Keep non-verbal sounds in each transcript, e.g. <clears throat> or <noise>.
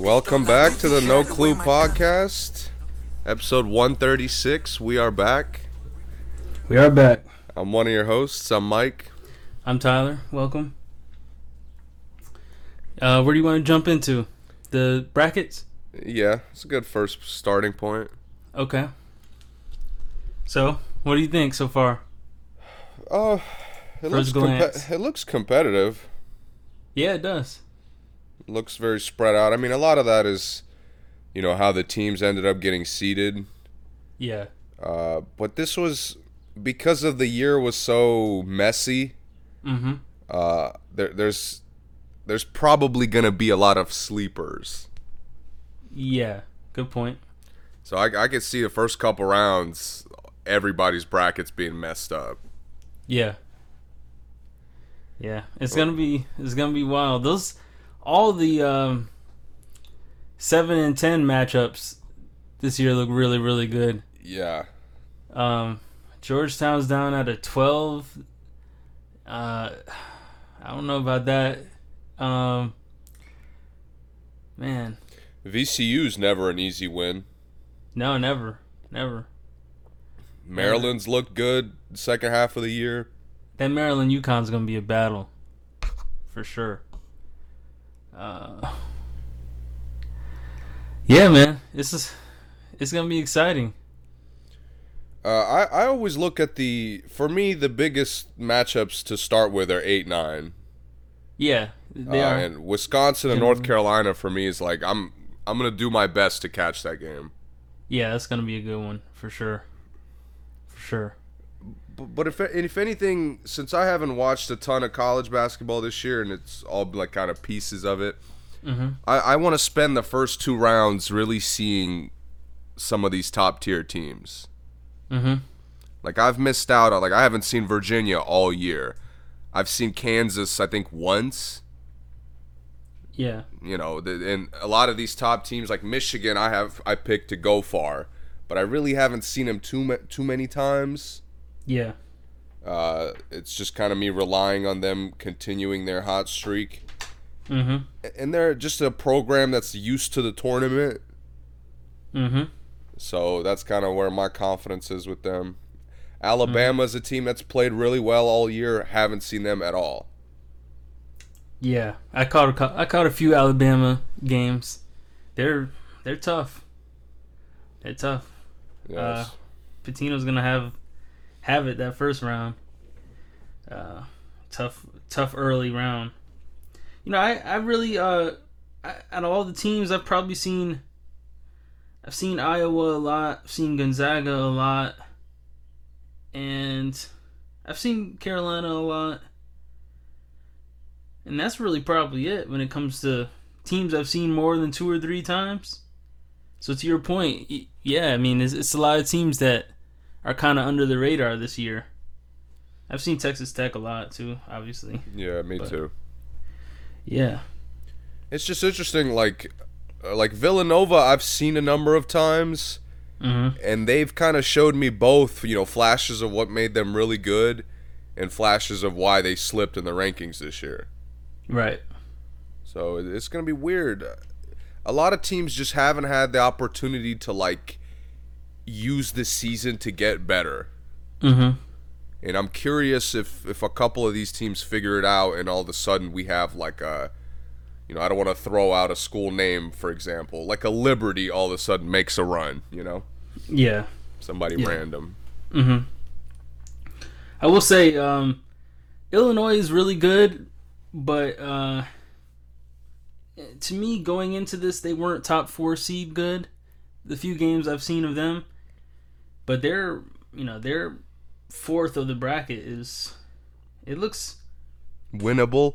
Welcome back to the No Clue podcast, episode 136. We are back. We are back. I'm one of your hosts. I'm Mike. I'm Tyler. Welcome. Uh, where do you want to jump into? The brackets? Yeah, it's a good first starting point. Okay. So, what do you think so far? Oh, it looks compe- it looks competitive. Yeah, it does. Looks very spread out. I mean, a lot of that is, you know, how the teams ended up getting seeded. Yeah. Uh, but this was because of the year was so messy. Mm-hmm. Uh, there, there's there's probably gonna be a lot of sleepers. Yeah. Good point. So I, I could see the first couple rounds, everybody's brackets being messed up. Yeah. Yeah. It's gonna be it's gonna be wild. Those all the um seven and ten matchups this year look really, really good. Yeah, Um, Georgetown's down at a 12. Uh, I don't know about that. Um, man, VCU's never an easy win. no, never, never. Maryland's looked good second half of the year. That Maryland UConn's gonna be a battle, for sure. Uh, yeah, man, this is it's gonna be exciting. Uh, I I always look at the for me the biggest matchups to start with are eight nine. Yeah, they uh, are. and Wisconsin and North Carolina for me is like I'm I'm gonna do my best to catch that game. Yeah, that's gonna be a good one for sure. For sure. But, if if anything, since I haven't watched a ton of college basketball this year, and it's all like kind of pieces of it, Mhm. I, I want to spend the first two rounds really seeing some of these top tier teams. Mm-hmm. Like I've missed out on like I haven't seen Virginia all year. I've seen Kansas I think once. Yeah. You know, the, and a lot of these top teams like Michigan, I have I picked to go far, but I really haven't seen them too ma- too many times. Yeah. Uh, it's just kind of me relying on them continuing their hot streak, Mm-hmm. and they're just a program that's used to the tournament. Mm-hmm. So that's kind of where my confidence is with them. Alabama's a team that's played really well all year. Haven't seen them at all. Yeah, I caught a, I caught a few Alabama games. They're they're tough. They're tough. Yes. Uh, Pitino's gonna have have it that first round. Uh, tough tough early round. You know, I I really uh I, out of all the teams I've probably seen. I've seen Iowa a lot. I've seen Gonzaga a lot, and I've seen Carolina a lot. And that's really probably it when it comes to teams I've seen more than two or three times. So to your point, yeah, I mean, it's, it's a lot of teams that are kind of under the radar this year. I've seen Texas Tech a lot too, obviously. yeah, me but- too. Yeah. It's just interesting. Like, uh, like Villanova, I've seen a number of times, Mm-hmm. and they've kind of showed me both. You know, flashes of what made them really good, and flashes of why they slipped in the rankings this year. Right. So it's gonna be weird. A lot of teams just haven't had the opportunity to like use this season to get better. Mm-hmm. And I'm curious if if a couple of these teams figure it out, and all of a sudden we have like a, you know, I don't want to throw out a school name, for example, like a Liberty all of a sudden makes a run. You know, Yeah. somebody Yeah. random. Mm-hmm. I will say, um, Illinois is really good, but uh, to me, going into this, they weren't top four seed good. The few games I've seen of them, but they're you know they're fourth of the bracket is it looks Winnable.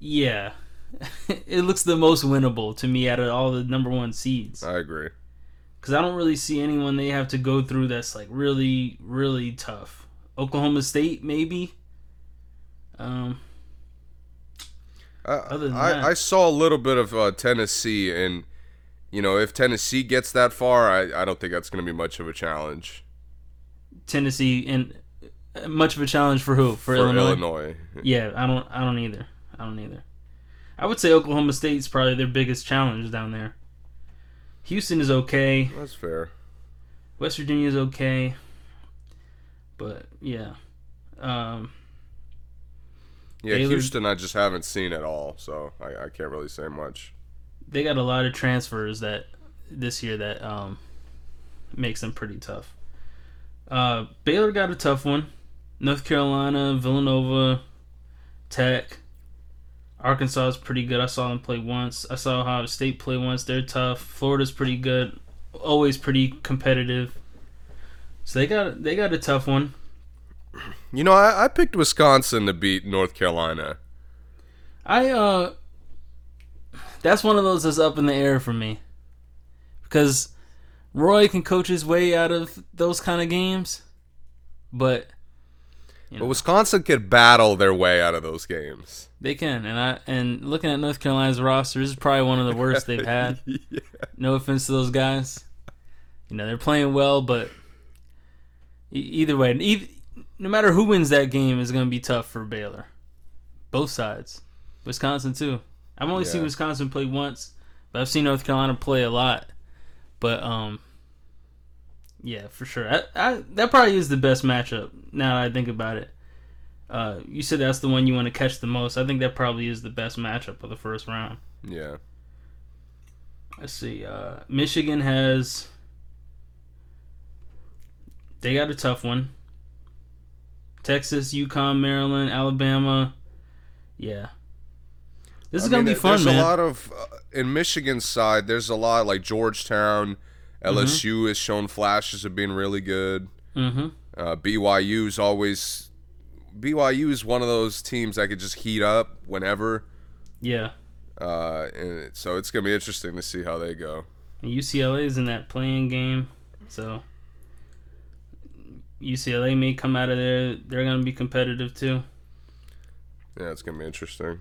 yeah <laughs> it looks the most winnable to me out of all the number one seeds I agree. because I don't really see anyone they have to go through that's like really, really tough. Oklahoma State, maybe. Um, I, Other than I, that- I saw a little bit of uh, Tennessee, and you know, if Tennessee gets that far, I, I don't think that's going to be much of a challenge. Tennessee and much of a challenge for who? For, for Illinois? Illinois. Yeah, I don't. I don't either. I don't either. I would say Oklahoma State's probably their biggest challenge down there. Houston is okay. That's fair. West Virginia is okay. But yeah, um, Yeah, Baylor- Houston, I just haven't seen at all, so I, I can't really say much. They got a lot of transfers that this year that um, makes them pretty tough. Uh, Baylor got a tough one. North Carolina, Villanova, Tech, Arkansas is pretty good. I saw them play once. I saw Ohio State play once. They're tough. Florida's pretty good. Always pretty competitive. So they got they got a tough one. You know, I, I picked Wisconsin to beat North Carolina. I uh that's one of those that's up in the air for me. Because Roy can coach his way out of those kind of games, but you But Wisconsin could battle their way out of those games. they can. And I and looking at North Carolina's roster, this is probably one of the worst they've had. <laughs> yeah. No offense to those guys. You know, they're playing well, but either way, no matter who wins that game is going to be tough for Baylor. Both sides. Wisconsin too. I've only seen Wisconsin play once, but I've seen North Carolina play a lot. But um yeah, for sure. I, I, that probably is the best matchup now that I think about it. Uh, you said that's the one you want to catch the most. I think that probably is the best matchup of the first round. Yeah. Let's see. Uh, Michigan has. They got a tough one. Texas, UConn, Maryland, Alabama. Yeah. This is I gonna mean, be fun, There's man. a lot of uh, in Michigan's side. There's a lot like Georgetown, Mm-hmm. LSU has shown flashes of being really good. mm-hmm. Uh, BYU's always BYU is one of those teams that could just heat up whenever. Yeah. Uh, and so it's gonna be interesting to see how they go. UCLA is in that play-in game, so UCLA may come out of there. They're gonna be competitive too. Yeah, it's gonna be interesting.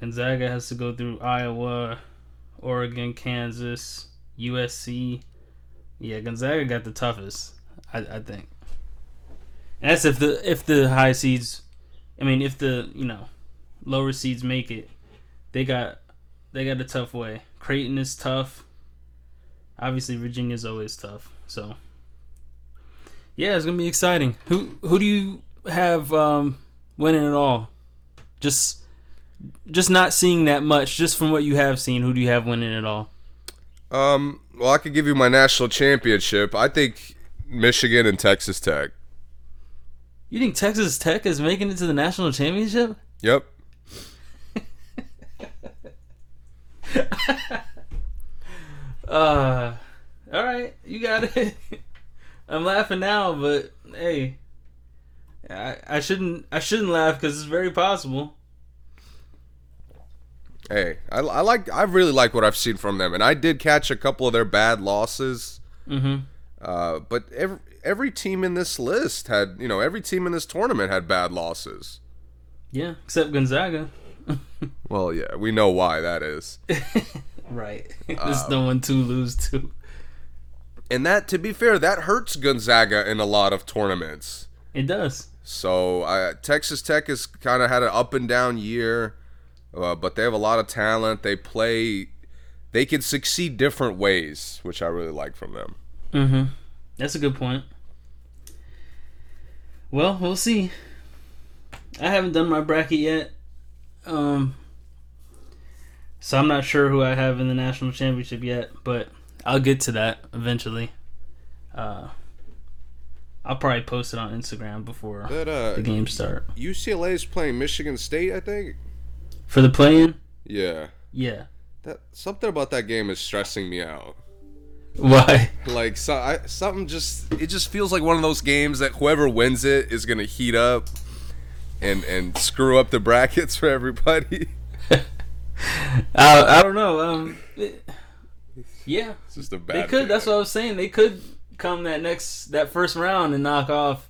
Gonzaga has to go through Iowa, Oregon, Kansas, USC. Yeah, Gonzaga got the toughest, I, I think. And that's if the if the high seeds, I mean, if the you know lower seeds make it, they got they got a tough way. Creighton is tough. Obviously, Virginia's always tough. So yeah, it's gonna be exciting. Who who do you have um, winning it all? Just just not seeing that much, just from what you have seen, who do you have winning it all? Um, well, I could give you my national championship. I think Michigan and Texas Tech. You think Texas Tech is making it to the national championship? Yep. <laughs> Uh, all right, you got it. <laughs> I'm laughing now, but hey, I, I shouldn't I shouldn't laugh because it's very possible. Hey, I, I like I really like what I've seen from them, and I did catch a couple of their bad losses. Mm-hmm. Uh, but every every team in this list had, you know, every team in this tournament had bad losses. Yeah, except Gonzaga. <laughs> Well, yeah, we know why that is. <laughs> right. <laughs> There's no one to lose to. And that, to be fair, that hurts Gonzaga in a lot of tournaments. It does. So uh, Texas Tech has kind of had an up and down year, uh, but they have a lot of talent. They play, they can succeed different ways, which I really like from them. Mm-hmm. That's a good point. Well, we'll see. I haven't done my bracket yet. Um so I'm not sure who I have in the national championship yet, but I'll get to that eventually. Uh I'll probably post it on Instagram before But uh, the game start. UCLA is playing Michigan State, I think. For the play-in? Yeah, Yeah. that something about that game is stressing me out. Why? Like so, I, something just it just feels like one of those games that whoever wins it is gonna heat up and and screw up the brackets for everybody. <laughs> <laughs> I, I don't know. Um it- yeah. It's just a bad. They could. That's what I was saying. They could come that next that first round and knock off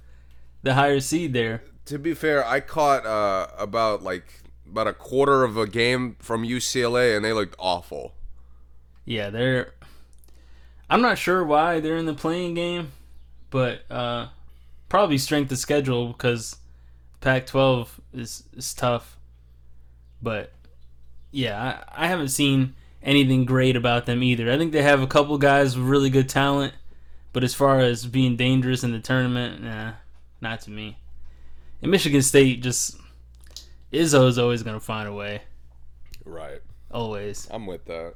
the higher seed there. To be fair, I caught uh, about like about a quarter of a game from UCLA, and they looked awful. Yeah, they're. I'm not sure why they're in the play-in game, but uh, probably strength of schedule because Pac-12 is is tough. But yeah, I, I haven't seen anything great about them either. I think they have a couple guys with really good talent, but as far as being dangerous in the tournament, nah, not to me. And Michigan State just Izzo is always gonna find a way. Right. Always. I'm with that.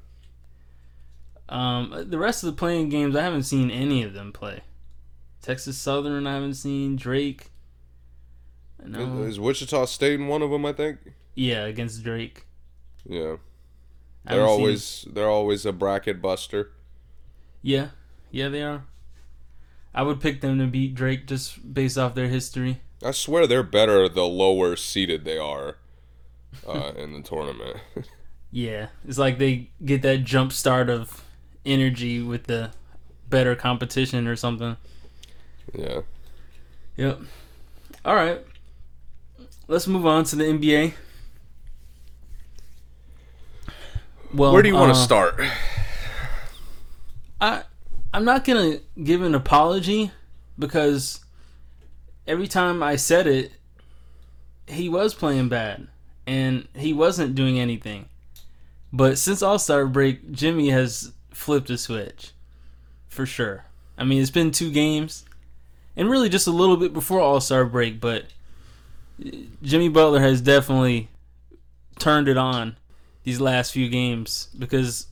Um, the rest of the play-in games, I haven't seen any of them play. Texas Southern, I haven't seen Drake. No. Is Wichita State in one of them? I think. Yeah, against Drake. Yeah. They're haven't seen- always they're always a bracket buster. Yeah, yeah, they are. I would pick them to beat Drake just based off their history. I swear they're better the lower seeded they are uh, in the tournament. <laughs> Yeah, it's like they get that jump start of energy with the better competition or something. yeah. Yep. All right. Let's move on to the NBA. Well, Where do you want uh, to start? I I'm not gonna give an apology because every time I said it, he was playing bad and he wasn't doing anything. But since All Star break, Jimmy has flipped a switch for sure. I mean, it's been two games, and really just a little bit before All Star break, but Jimmy Butler has definitely turned it on these last few games because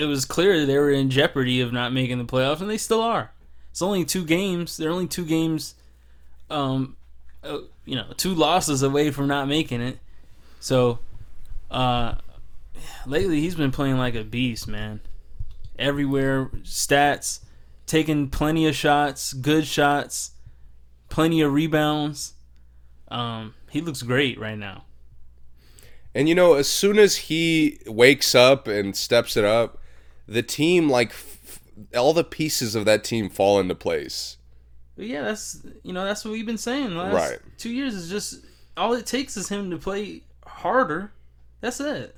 it was clear they were in jeopardy of not making the playoffs, and they still are. It's only two games. They're only two games, um, uh, you know, two losses away from not making it. So, uh, lately he's been playing like a beast, man. Everywhere, stats, taking plenty of shots, good shots, plenty of rebounds. Um, he looks great right now. And you know, as soon as he wakes up and steps it up, the team like f- all the pieces of that team fall into place. Yeah, that's you know that's what we've been saying. The last Right. Two years is just all it takes is him to play harder. That's it.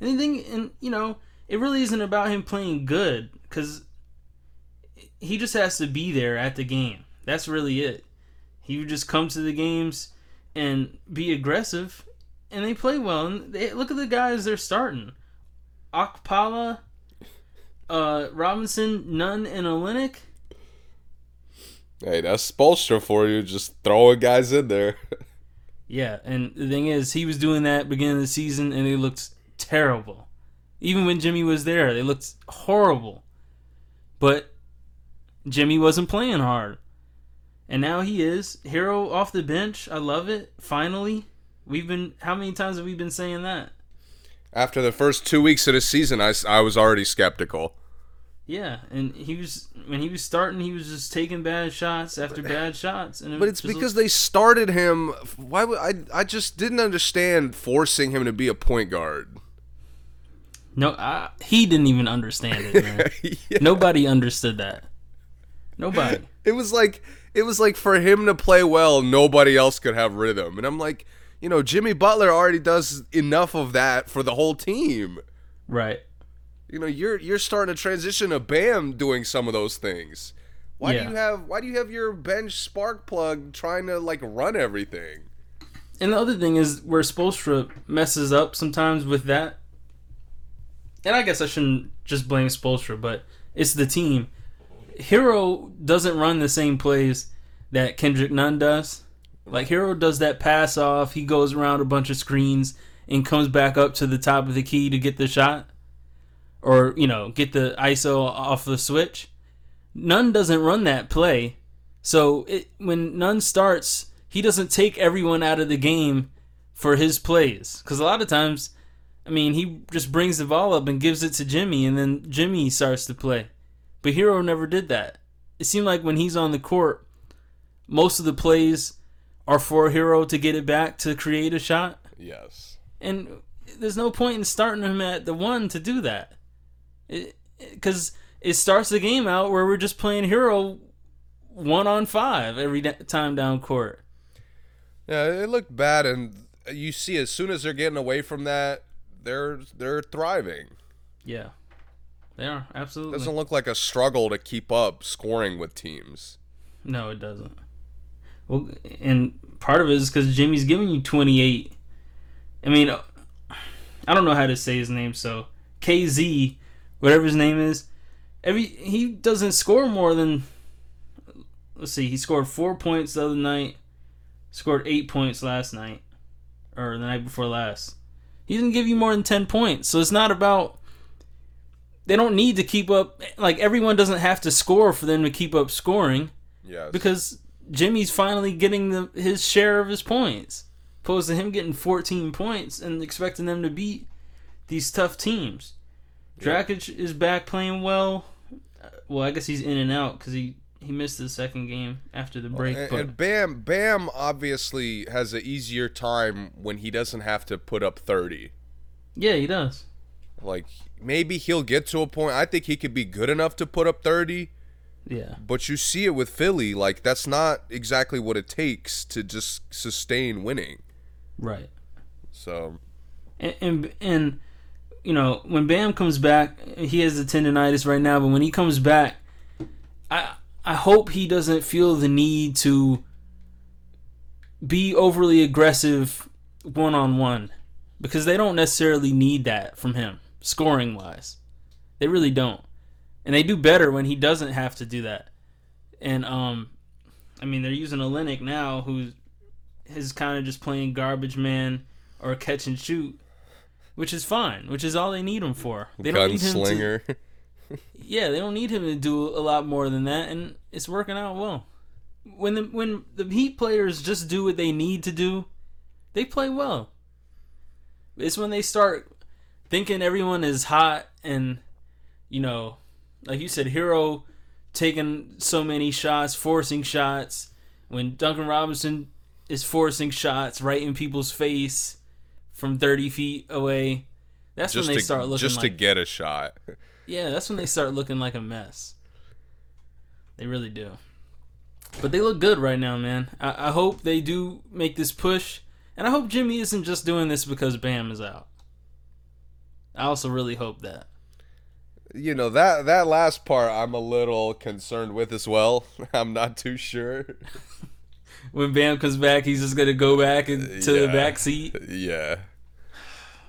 Anything, and you know, it really isn't about him playing good because he just has to be there at the game. That's really it. He would just come to the games and be aggressive, and they play well. And they look at the guys they're starting: Akpala, uh, Robinson, Nunn, and Olynyk. Hey, that's Spoelstra for you, just throwing guys in there. <laughs> Yeah, and the thing is, he was doing that beginning of the season, and they looked terrible. Even when Jimmy was there, they looked horrible. But Jimmy wasn't playing hard, and now he is. Herro off the bench, I love it. Finally, we've been. How many times have we been saying that? After the first two weeks of the season, I, I was already skeptical. Yeah, and he was when he was starting, he was just taking bad shots after bad shots, and it But it's because they started him. Why would I? I just didn't understand forcing him to be a point guard. no, I, he didn't even understand it, man. <laughs> Yeah. Nobody understood that. Nobody. <laughs> It was like it was like for him to play well, nobody else could have rhythm. And I'm like, you know, Jimmy Butler already does enough of that for the whole team. Right. You know, you're you're starting to transition to Bam doing some of those things. Why Yeah. do you have why do you have your bench spark plug trying to like run everything? And the other thing is where Spoelstra messes up sometimes with that. And I guess I shouldn't just blame Spoelstra, but it's the team. Herro doesn't run the same plays that Kendrick Nunn does. Like Herro does that pass off, he goes around a bunch of screens and comes back up to the top of the key to get the shot. Or, you know, get the ISO off the switch. Nunn doesn't run that play. So it, when Nunn starts, he doesn't take everyone out of the game for his plays. Because a lot of times, I mean, he just brings the ball up and gives it to Jimmy, and then Jimmy starts to play. But Herro never did that. It seemed like when he's on the court, most of the plays are for Herro to get it back to create a shot. Yes. And there's no point in starting him at the one to do that. Because it, starts the game out where we're just playing Herro one on five every time down court. Yeah, it looked bad and you see as soon as they're getting away from that, they're they're thriving. Yeah. They are, absolutely. Doesn't look like a struggle to keep up scoring with teams. No, it doesn't. Well, and part of it is because Jimmy's giving you 28. I mean, uh, I don't know how to say his name, so KZ, whatever his name is, every he doesn't score more than. Let's see, he scored four points the other night, scored eight points last night, or the night before last. He didn't give you more than 10 points, so it's not about. They don't need to keep up. Like, everyone doesn't have to score for them to keep up scoring Yes. because Jimmy's finally getting the, his share of his points, opposed to him getting 14 points and expecting them to beat these tough teams. Dragic is back playing well. Uh, Well, I guess he's in and out because he, he missed the second game after the break. and, but and Bam Bam obviously has an easier time when he doesn't have to put up 30. yeah, he does. Like maybe he'll get to a point I think he could be good enough to put up 30, Yeah, but you see it with Philly like that's not exactly what it takes to just sustain winning. right. So, and, and and you know when Bam comes back, he has the tendonitis right now. But when he comes back, I I hope he doesn't feel the need to be overly aggressive one on one because they don't necessarily need that from him scoring wise. They really don't, and they do better when he doesn't have to do that. And um, I mean they're using a Olynyk now, who's is kind of just playing garbage man or catch and shoot, which is fine, which is all they need him for. They don't need him to, <laughs> <laughs> yeah, they don't need him to do a lot more than that, and it's working out well. When the when the Heat players just do what they need to do, they play well. It's when they start thinking everyone is hot and you know, like you said, Herro taking so many shots, forcing shots. When Duncan Robinson is forcing shots right in people's face from 30 feet away, that's just when they to start looking just like to get a shot. yeah, that's when they start looking like a mess. They really do. But they look good right now, man. I, I hope they do make this push. And I hope Jimmy isn't just doing this because Bam is out. I also really hope that. You know that that last part I'm a little concerned with as well. <laughs> I'm not too sure. <laughs> When Bam comes back, he's just going to go back into the back seat. Yeah.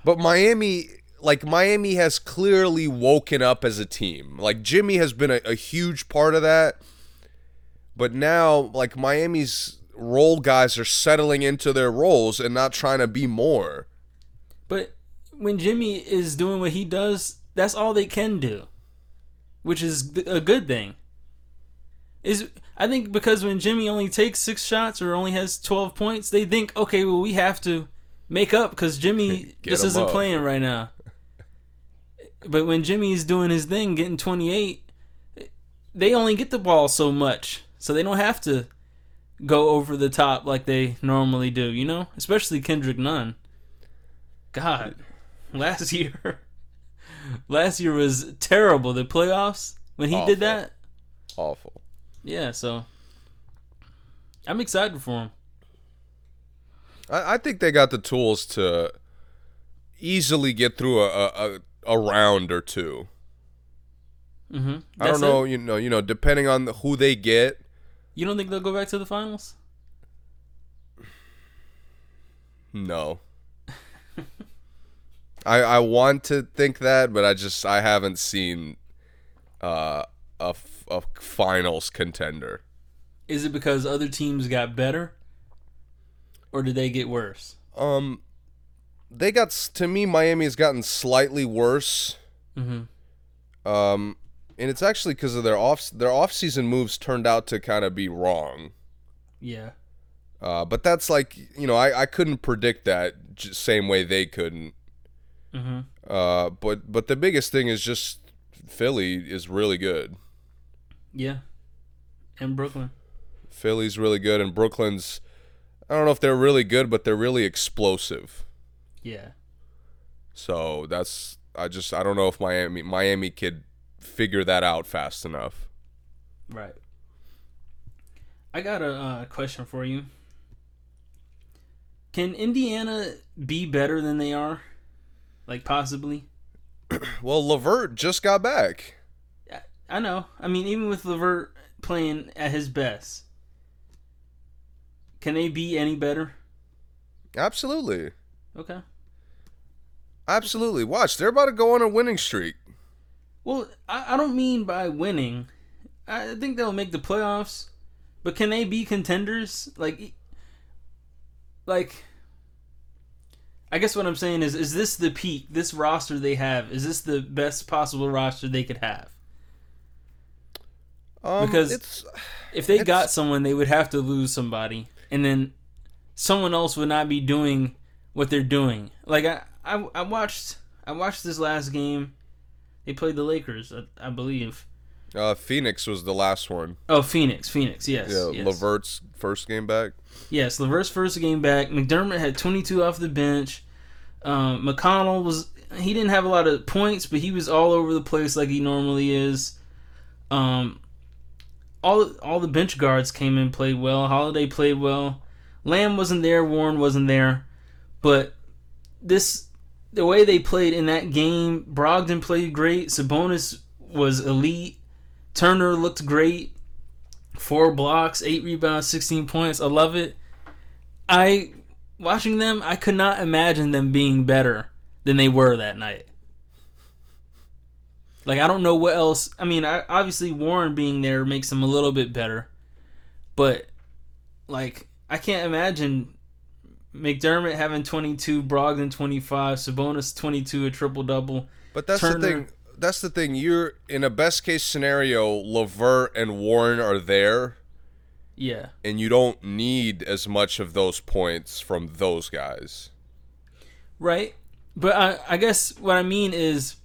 But Miami, like Miami, has clearly woken up as a team. Like Jimmy has been a, a huge part of that. But now, like Miami's role guys are settling into their roles and not trying to be more. But when Jimmy is doing what he does, that's all they can do, which is a good thing. Is I think because when Jimmy only takes six shots or only has twelve points, they think, okay, well we have to make up because Jimmy just isn't up. playing right now. But when Jimmy's doing his thing, getting twenty eight, they only get the ball so much, so they don't have to go over the top like they normally do. You know, especially Kendrick Nunn. God, last year, <laughs> last year was terrible. The playoffs when he Awful. did that, Awful. yeah. So I'm excited for him. I, I think they got the tools to easily get through a a, a, round or two. Mm-hmm. I don't know, you know, you know, depending on the, who they get. You don't think they'll go back to the finals? No. I I want to think that, but I just I haven't seen uh, a, a finals contender. Is it because other teams got better, or did they get worse? Um, they got to me. Miami has gotten slightly worse. Mm-hmm. Um, and it's actually because of their off their off season moves turned out to kind of be wrong. Yeah. Uh, but that's like you know I I couldn't predict that j- same way they couldn't. Mm-hmm. Uh, but but the biggest thing is just Philly is really good. Yeah. And Brooklyn. Philly's really good, and Brooklyn's. I don't know if they're really good, but they're really explosive. Yeah. So that's I just I don't know if Miami Miami could figure that out fast enough. Right. I got a uh, question for you. Can Indiana be better than they are? Like possibly? <clears throat> Well, LeVert just got back. I know. I mean, even with Levert playing at his best, Can they be any better? Absolutely. Okay. Absolutely. Watch, they're about to go on a winning streak. Well, I, I don't mean by winning. I think they'll make the playoffs, but can they be contenders? Like, like, I guess what I'm saying is, is this the peak? This roster they have is this the best possible roster they could have? Um, Because- If they got someone, they would have to lose somebody, and then someone else would not be doing what they're doing. Like I, I, I watched, I watched this last game. They played the Lakers, I, I believe. uh, Phoenix was the last one. Oh, Phoenix, Phoenix, yes, Yeah, yes. Levert's first game back. Yes, Levert's first game back. McDermott had 22 off the bench. Um, McConnell was he didn't have a lot of points, but he was all over the place like he normally is. Um, all all the bench guards came in played well. Holiday played well. Lamb wasn't there. Warren wasn't there, but this the way they played in that game. Brogdon played great. Sabonis was elite. Turner looked great four blocks, eight rebounds, 16 points. I love it. I watching them, I could not imagine them being better than they were that night. Like I don't know what else. I mean, I, obviously Warren being there makes them a little bit better, but like I can't imagine McDermott having 22, Brogdon 25, Sabonis 22, a triple double. But that's the thing. That's the thing. You're in a best case scenario. Levert and Warren are there, Yeah, and you don't need as much of those points from those guys. Right. But I, I guess what I mean is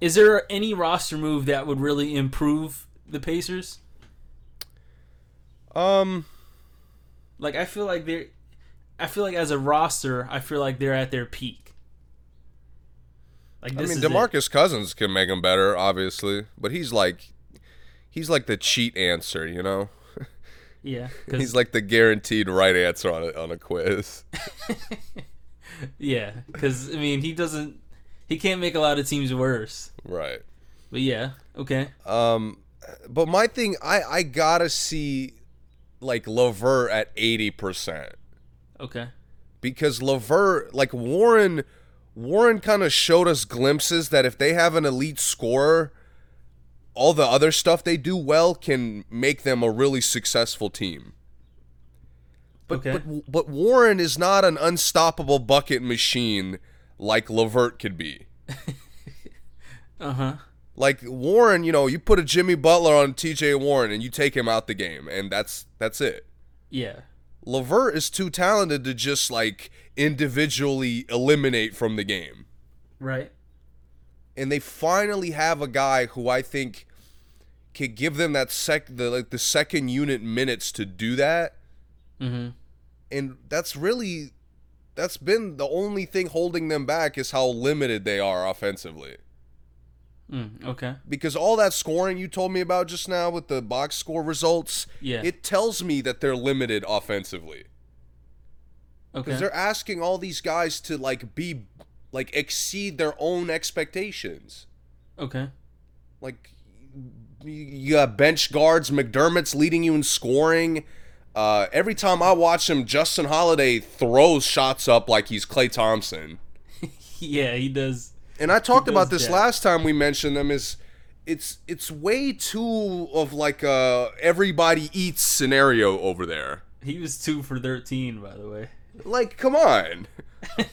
is there any roster move that would really improve the Pacers? Um, Like I feel like they're I feel like as a roster, I feel like they're at their peak. Like I this mean, is it. Demarcus Cousins can make them better, obviously, but he's like, he's like the cheat answer, you know. Yeah. <laughs> He's like the guaranteed right answer on a, on a quiz. <laughs> yeah, cuz I mean, he doesn't he can't make a lot of teams worse. Right. But yeah, okay. Um, but my thing, I I gotta see like Levert at eighty percent Okay. because Levert, like Warren, Warren kind of showed us glimpses that if they have an elite scorer, all the other stuff they do well can make them a really successful team. But Okay. but but Warren is not an unstoppable bucket machine like LeVert could be. <laughs> Uh-huh. Like Warren, you know, you put a Jimmy Butler on TJ Warren and you take him out the game, and that's that's it. Yeah. LeVert is too talented to just like individually eliminate from the game. Right. And they finally have a guy who I think could give them that sec the like the second unit minutes to do that. Mhm. And that's really that's been the only thing holding them back is how limited they are offensively. Mm, okay. because all that scoring you told me about just now with the box score results, Yeah. it tells me that they're limited offensively. Okay. Because they're asking all these guys to like be like exceed their own expectations. Okay. Like you- you got bench guards, McDermott's leading you in scoring. Uh, every time I watch him, Justin Holiday throws shots up like he's Klay Thompson. <laughs> Yeah, he does. and I talked about this that. last time we mentioned them is it's it's way too of like a everybody eats scenario over there. He was two for thirteen, by the way. Like, come on. <laughs>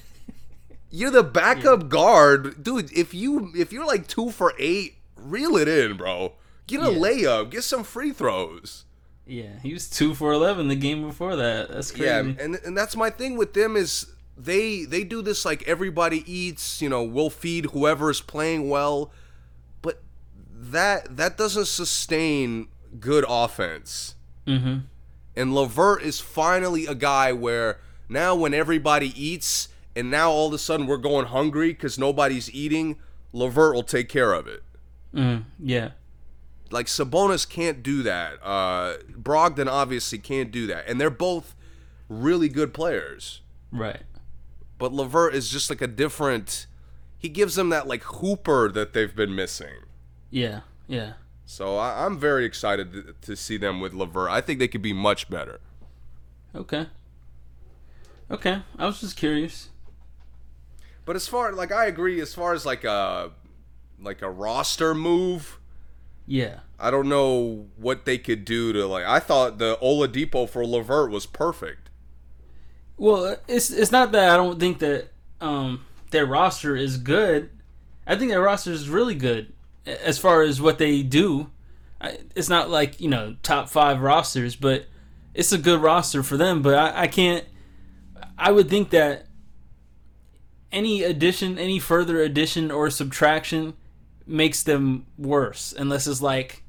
You're the backup guard, dude. If you if you're like two for eight, reel it in, bro. Get a Yeah. layup, get some free throws. Yeah, he was two for eleven the game before that. That's crazy. Yeah, and and that's my thing with them is they they do this like everybody eats, you know, we'll feed whoever is playing well, but that that doesn't sustain good offense. Mm-hmm. And LeVert is finally a guy where now when everybody eats and now all of a sudden we're going hungry because nobody's eating, LeVert will take care of it. Mm, yeah. Like Sabonis can't do that. Uh, Brogdon obviously can't do that, and they're both really good players. Right. But Levert is just like a different. He gives them that like hooper that they've been missing. Yeah. Yeah. So I, I'm very excited to, to see them with Levert. I think they could be much better. Okay. Okay. I was just curious. But as far like I agree, as far as like a like a roster move, Yeah. I don't know what they could do to like. I thought the Oladipo for LeVert was perfect. Well, it's it's not that I don't think that um their roster is good. I think their roster is really good as far as what they do. It's not like you know top five rosters, but it's a good roster for them. But I, I can't. I would think that any addition, any further addition or subtraction, makes them worse, unless it's like.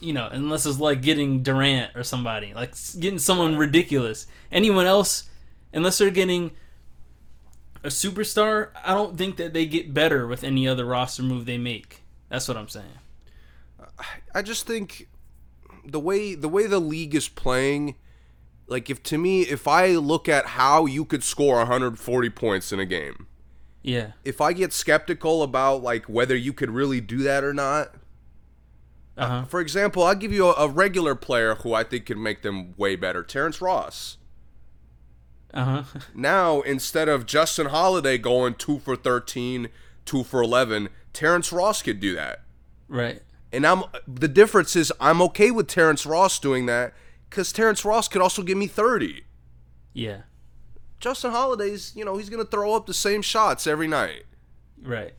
You know, unless it's like getting Durant or somebody, like getting someone ridiculous. Anyone else, unless they're getting a superstar, I don't think that they get better with any other roster move they make. That's what I'm saying. I just think the way the way the league is playing, like if to me, if I look at how you could score 140 points in a game, Yeah. if I get skeptical about like whether you could really do that or not. Uh huh. For example, I'll give you a, a regular player who I think can make them way better, Terrence Ross. Uh huh. Now, instead of Justin Holiday going 2 for 13, 2 for 11, Terrence Ross could do that. right. And I'm the difference is I'm okay with Terrence Ross doing that because Terrence Ross could also give me 30. Yeah. Justin Holiday's, you know, he's gonna throw up the same shots every night. Right.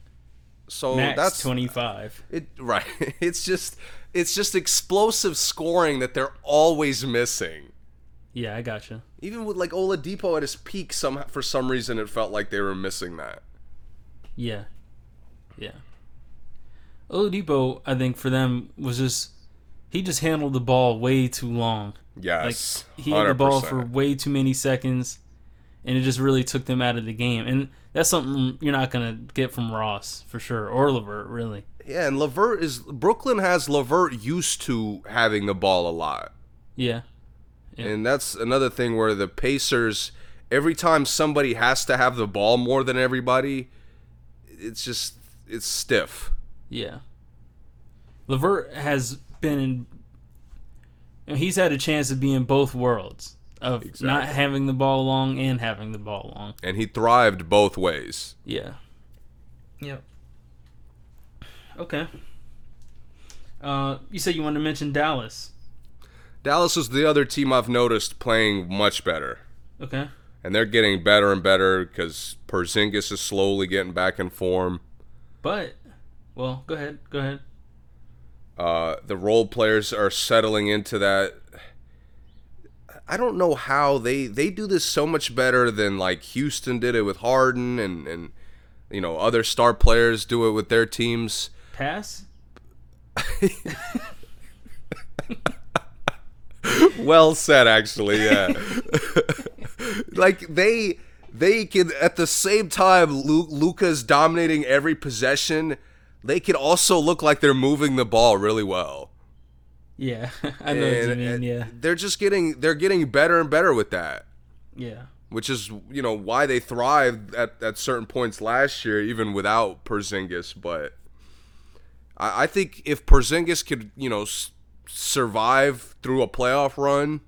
So Max that's 25. it. Right? <laughs> It's just it's just explosive scoring that they're always missing. Yeah, I gotcha. Even with like Oladipo at his peak, some for some reason it felt like they were missing that. Yeah. Yeah. Oladipo, I think for them was just he just handled the ball way too long. Yes, Like he had the ball for way too many seconds, and it just really took them out of the game. And that's something you're not gonna get from Ross for sure, or Levert really. Yeah, and Levert is Brooklyn has Levert used to having the ball a lot. Yeah. Yeah. And that's another thing where the Pacers every time somebody has to have the ball more than everybody, it's just it's stiff. Yeah. Levert has been in. he's had a chance to be in both worlds of not having the ball long and having the ball long. And he thrived both ways. Yeah. Yep. Okay. Uh, you said you wanted to mention Dallas. Dallas is the other team I've noticed playing much better. Okay. And they're getting better and better because Porzingis is slowly getting back in form. But, well, go ahead. Go ahead. Uh, the role players are settling into that. I don't know how they they do this so much better than like Houston did it with Harden and and you know other star players do it with their teams. Pass. <laughs> Well said, actually. Yeah, <laughs> like they they can at the same time Lu- Luka's dominating every possession. They can also look like they're moving the ball really well. Yeah, <laughs> I know what you mean. Uh, yeah, they're just getting they're getting better and better with that. yeah, which is you know why they thrived at, at certain points last year, even without Porzingis. But I, I think if Porzingis could you know s- survive through a playoff run,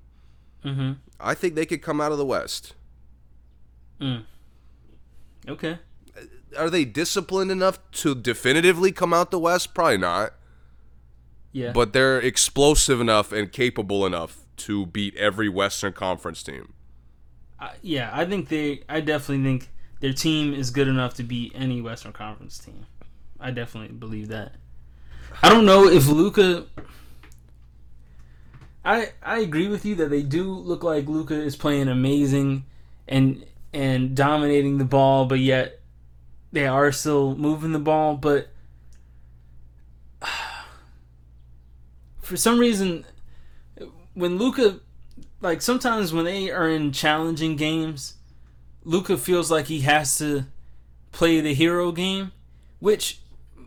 Mhm. I think they could come out of the West. Mm. okay. Uh, are they disciplined enough to definitively come out the West? Probably not. Yeah, But they're explosive enough and capable enough to beat every Western Conference team. I, yeah, I think they. I definitely think their team is good enough to beat any Western Conference team. I definitely believe that. I don't know if Luka. I I agree with you that they do look like Luka is playing amazing and and dominating the ball, but yet they are still moving the ball. But for some reason, when Luka like sometimes when they are in challenging games, Luka feels like he has to play the hero game, which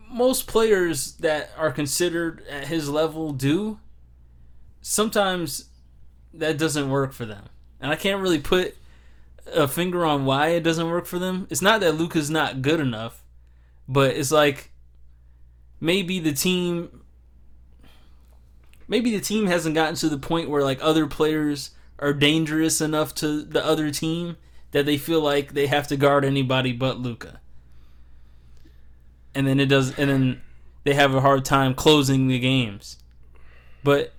most players that are considered at his level do. Sometimes that doesn't work for them. And I can't really put a finger on why it doesn't work for them. It's not that Luka's not good enough, but it's like maybe the team maybe the team hasn't gotten to the point where like other players are dangerous enough to the other team that they feel like they have to guard anybody but Luka. And then it does and then they have a hard time closing the games. But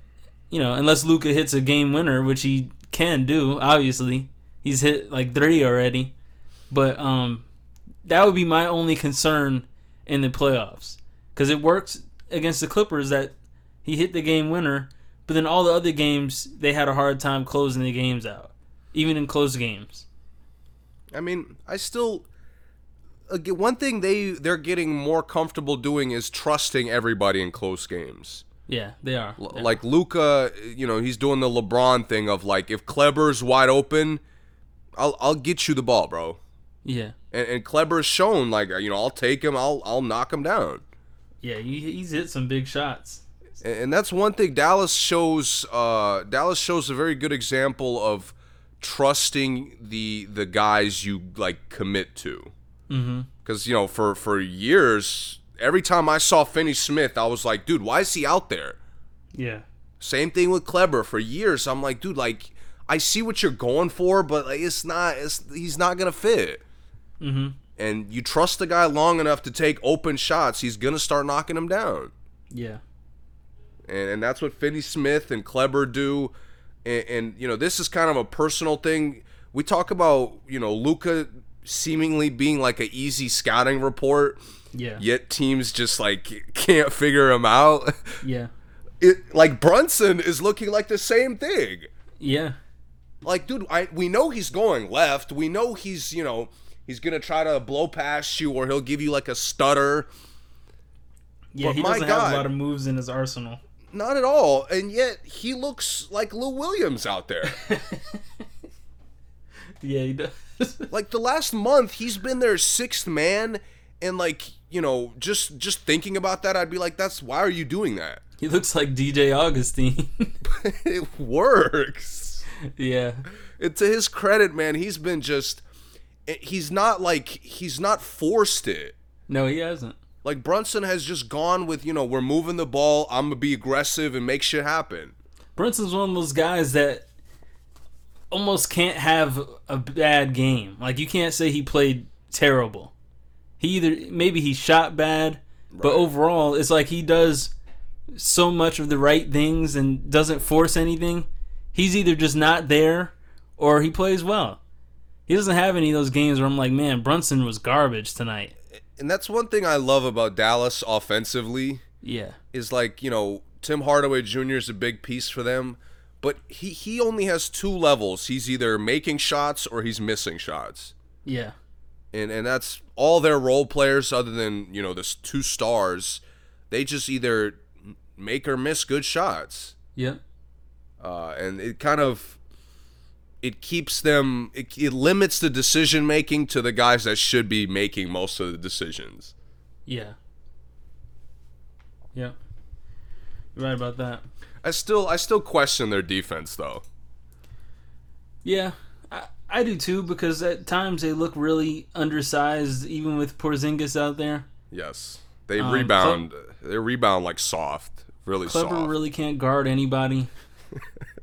you know, unless Luka hits a game winner, which he can do, obviously. He's hit like 3 already. But um that would be my only concern in the playoffs cuz it works against the Clippers that he hit the game winner, but then all the other games they had a hard time closing the games out, even in close games. I mean, I still one thing they they're getting more comfortable doing is trusting everybody in close games. Yeah, they are. L- are. Like Luka, you know, he's doing the LeBron thing of like if Kleber's wide open, I'll I'll get you the ball, bro. yeah, And, and Kleber's shown like you know I'll take him, I'll I'll knock him down. yeah, he, he's hit some big shots. And, that's one thing Dallas shows. Uh, Dallas shows a very good example of trusting the the guys you like commit to. Mm-hmm. Because you know, for for years, every time I saw Finney Smith, I was like, dude, why is he out there? Yeah, Same thing with Kleber. For years, I'm like, dude, like I see what you're going for, but like, it's not. It's he's not gonna fit. mm-hmm. And you trust the guy long enough to take open shots, he's gonna start knocking him down. yeah, and, and that's what Finney Smith and Kleber do. And, and you know, this is kind of a personal thing. We talk about you know Luka seemingly being like an easy scouting report, yeah, yet teams just like can't figure him out. yeah, <laughs> It like Brunson is looking like the same thing. yeah, Like, dude, I we know he's going left. We know he's you know he's gonna try to blow past you, or he'll give you like a stutter. yeah. But he doesn't have a lot of moves in his arsenal. Not at all. And yet he looks like Lou Williams out there. <laughs> Yeah, he does. <laughs> like the last month he's been their sixth man and like you know just just thinking about that i'd be like that's why are you doing that he looks like D.J. Augustin. <laughs> it works yeah, it, to his credit man he's been just eh, he's not like he's not forced it no, he hasn't. Like brunson has just gone with you know we're moving the ball i'm gonna be aggressive and make shit happen Brunson's one of those guys that almost can't have a bad game. Like you can't say he played terrible. He either maybe he shot bad, but overall it's like he does so much of the right things and doesn't force anything. He's either just not there or he plays well. He doesn't have any of those games where I'm like, man, Brunson was garbage tonight. And that's one thing i love about dallas offensively Yeah. is like you know Tim Hardaway Jr. is a big piece for them, but he he only has two levels. He's either making shots or he's missing shots, Yeah. and and that's all their role players other than you know the two stars. They just either make or miss good shots, Yeah. uh, and it kind of it keeps them it, it limits the decision making to the guys that should be making most of the decisions. Yeah. Yeah. You're right about that. I still I still question their defense though. Yeah, I, I do too because at times they look really undersized, even with Porzingis out there. Yes, they Um, rebound. they rebound like soft, really soft. Kleber soft. really can't guard anybody. <laughs>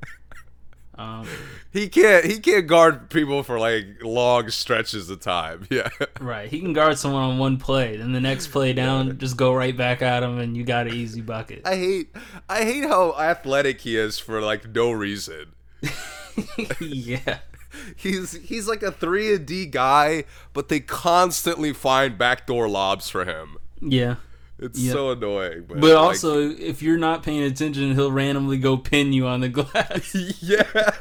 um, he can't. He can't guard people for like long stretches of time. <laughs> Yeah, right, he can guard someone on one play, then the next play down, just go right back at him, and you got an easy bucket. I hate. I hate how athletic he is for like no reason. <laughs> yeah, He's he's like a three and D guy, but they constantly find backdoor lobs for him. yeah. It's Yeah. so annoying. But, But like, also, if you're not paying attention, he'll randomly go pin you on the glass. <laughs> yeah.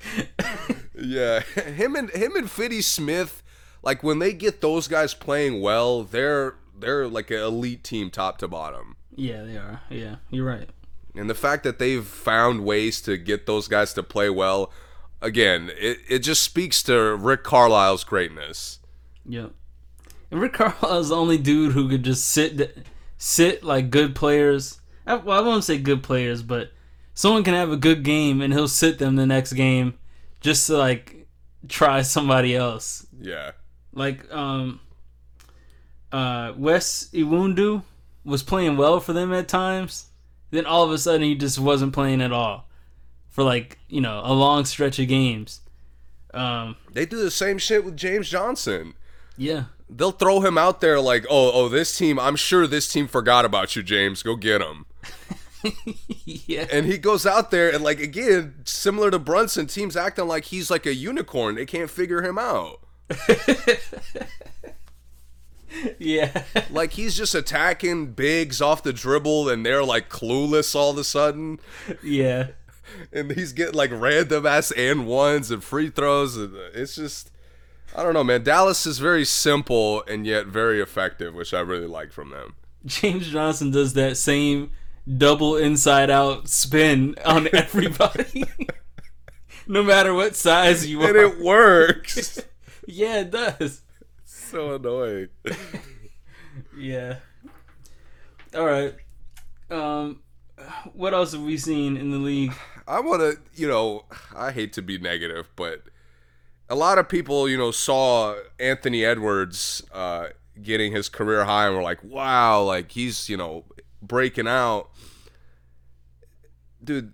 <laughs> yeah, him and him and Finney Smith, like when they get those guys playing well, they're they're like an elite team top to bottom. yeah, they are. Yeah, you're right. And the fact that they've found ways to get those guys to play well, again, it, it just speaks to Rick Carlisle's greatness. Yep. Rick Carlisle's the only dude who could just sit, sit like good players. Well, I won't say good players, but someone can have a good game and he'll sit them the next game just to like try somebody else. Yeah. Like um, uh, Wes Iwundu was playing well for them at times, Then all of a sudden he just wasn't playing at all for like you know a long stretch of games. Um, They do the same shit with James Johnson. yeah, They'll throw him out there like, oh, oh, this team. I'm sure this team forgot about you, James. Go get him. <laughs> yeah, And he goes out there and like again, similar to Brunson, teams acting like he's like a unicorn. They can't figure him out. <laughs> yeah, <laughs> Like he's just attacking bigs off the dribble, and they're like clueless all of a sudden. yeah. and he's getting like random ass and ones and free throws and it's just I don't know man Dallas is very simple and yet very effective which I really like from them James Johnson does that same double inside out spin on <laughs> everybody. no matter what size you and are. And it works <laughs> yeah, it does. so annoying Yeah. All right. Um what else have we seen in the league? I want to you know I hate to be negative but a lot of people you know saw Anthony Edwards uh getting his career high and were like wow like he's you know breaking out dude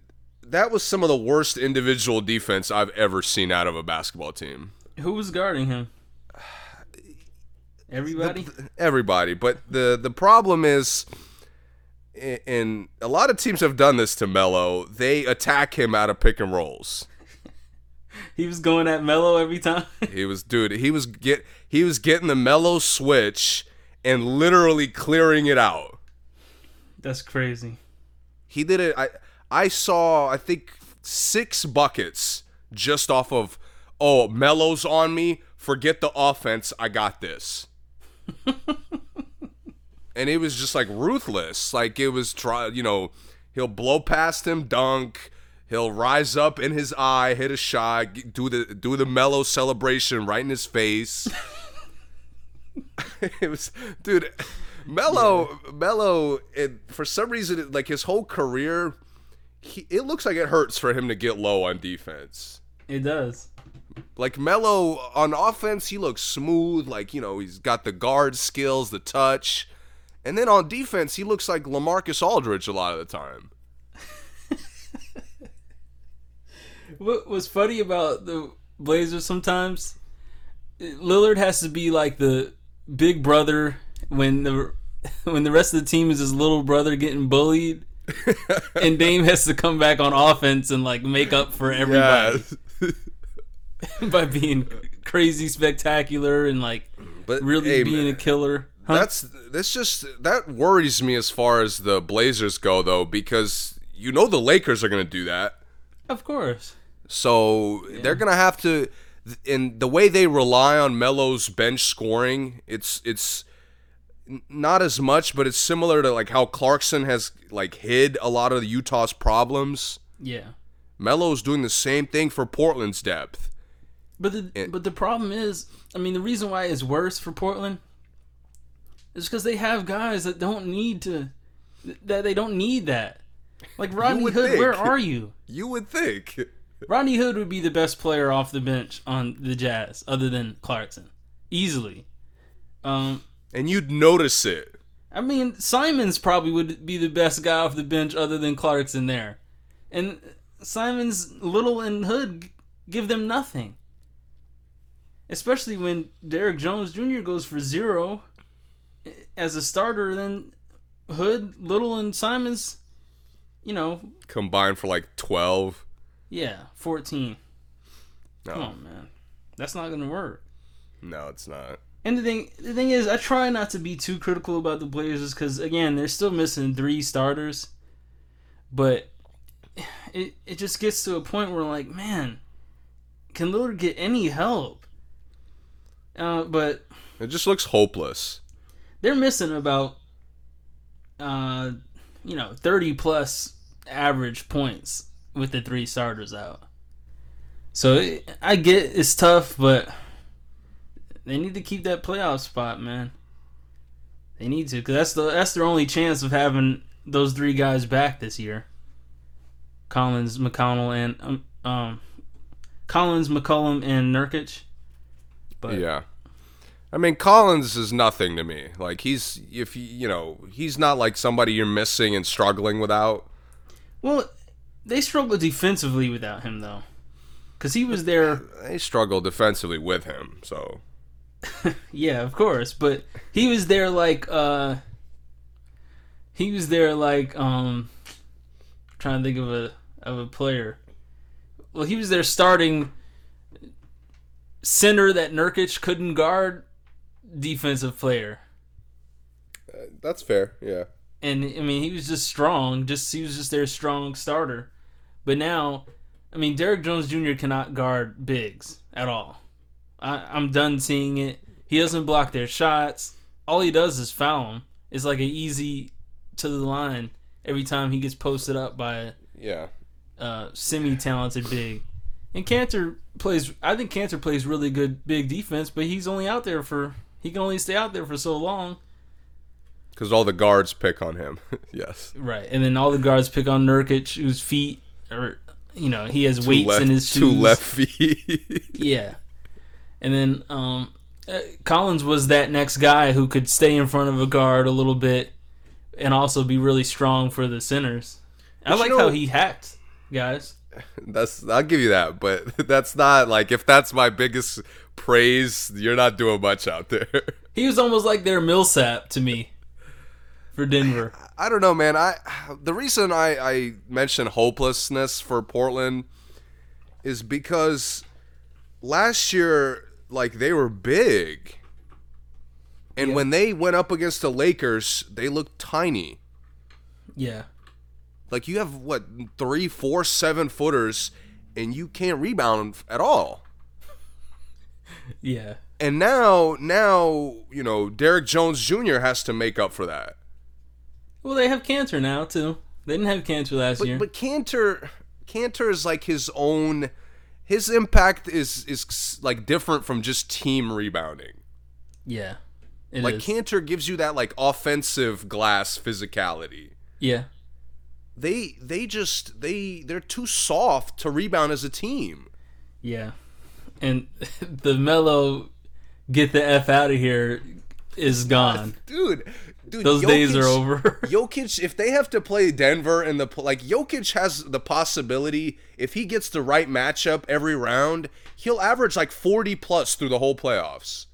that was some of the worst individual defense I've ever seen out of a basketball team. Who was guarding him? <sighs> Everybody? Everybody, but the the problem is, and a lot of teams have done this to Melo. They attack him out of pick and rolls. He was going at Melo every time. <laughs> He was, dude. He was get he was getting the Melo switch and literally clearing it out. That's crazy. He did it. I I saw I think six buckets just off of oh Melo's on me. Forget the offense. I got this. <laughs> and it was just like ruthless. Like it was try. You know, he'll blow past him, dunk. He'll rise up in his eye, hit a shot, do the do the Melo celebration right in his face. <laughs> it was, dude. Melo, Melo, it, for some reason, it, like his whole career, he, it looks like it hurts for him to get low on defense. It does. Like Melo on offense, he looks smooth. Like you know, he's got the guard skills, the touch, and then on defense, he looks like LaMarcus Aldridge a lot of the time. What was funny about the Blazers sometimes? Lillard has to be like the big brother when the <laughs> when the rest of the team is his little brother getting bullied, <laughs> and Dame has to come back on offense and like make up for everybody <laughs> by being crazy spectacular and like but really hey, being man, a killer. Huh? That's that's just that worries me as far as the Blazers go though because you know the Lakers are going to do that. of course. So they're gonna have to, and the way they rely on Melo's bench scoring, it's it's not as much, but it's similar to like how Clarkson has like hid a lot of Utah's problems. Yeah. Melo's doing the same thing for Portland's depth. But the but the problem is, I mean, the reason why it's worse for Portland is because they have guys that don't need to, that they don't need that. Like Rodney Hood, where are you? You would think. Rodney Hood would be the best player off the bench on the Jazz, other than Clarkson, easily. Um, And you'd notice it. I mean, Simons probably would be the best guy off the bench, other than Clarkson there, and Simons, Little, and Hood give them nothing. Especially when Derrick Jones Jr. goes for zero as a starter, then Hood, Little, and Simons, you know, Combined for like 12. Yeah, fourteen. No, Come on, man, that's not gonna work. no, it's not. And the thing, the thing is, I try not to be too critical about the Blazers because again, they're still missing three starters. But it it just gets to a point where like, man, can Lillard get any help? Uh, but It just looks hopeless. they're missing about, uh, you know, thirty plus average points with the three starters out. So I get it's tough, but they need to keep that playoff spot, man. They need to, because that's the that's their only chance of having those three guys back this year. Collins, McConnell, and um, um Collins, McCollum, and Nurkic. But yeah. I mean, Collins is nothing to me. Like he's if you you know he's not like somebody you're missing and struggling without. Well, they struggled defensively without him though, because he was there. They struggle defensively with him. So <laughs> Yeah, of course, but he was there like uh he was there like um trying to think of a of a player. Well, he was there starting center that Nurkic couldn't guard defensive player. that's fair. Yeah. And I mean, he was just strong, just he was just their strong starter. But now, I mean, Derrick Jones Jr. cannot guard bigs at all. I, I'm done seeing it. He doesn't block their shots. All he does is foul them. It's like an easy to the line every time he gets posted up by Yeah. a uh, semi-talented big. And Kanter plays. I think Kanter plays really good big defense, but he's only out there for. He can only stay out there for so long. Because all the guards pick on him. <laughs> yes. Right, and then all the guards pick on Nurkic, whose feet are, you know, he has Two weights left, in his shoes. two left feet. <laughs> Yeah, and then um, uh, Collins was that next guy who could stay in front of a guard a little bit, and also be really strong for the centers. I But you like how he hacked guys. <laughs> that's I'll give you that, but <laughs> that's not like if that's my biggest praise, you're not doing much out there. He was almost like their Millsap to me for Denver. I don't know, man. I the reason I I mention hopelessness for Portland is because last year like they were big. And Yeah. when they went up against the Lakers, they looked tiny. Yeah, Like you have what three, four, seven footers, and you can't rebound at all. <laughs> yeah, And now, now you know Derrick Jones Jr. has to make up for that. Well, they have Kanter now too. They didn't have Kanter last But year. but Kanter, Kanter is like his own. His impact is is like different from just team rebounding. yeah, Like is. Kanter gives you that like offensive glass physicality. yeah, They they just they they're too soft to rebound as a team. yeah, and <laughs> the mellow get the f out of here is gone. Dude, dude, Those days are over. <laughs> Jokic, if they have to play Denver and the like, Jokic has the possibility if he gets the right matchup every round, he'll average like forty plus through the whole playoffs.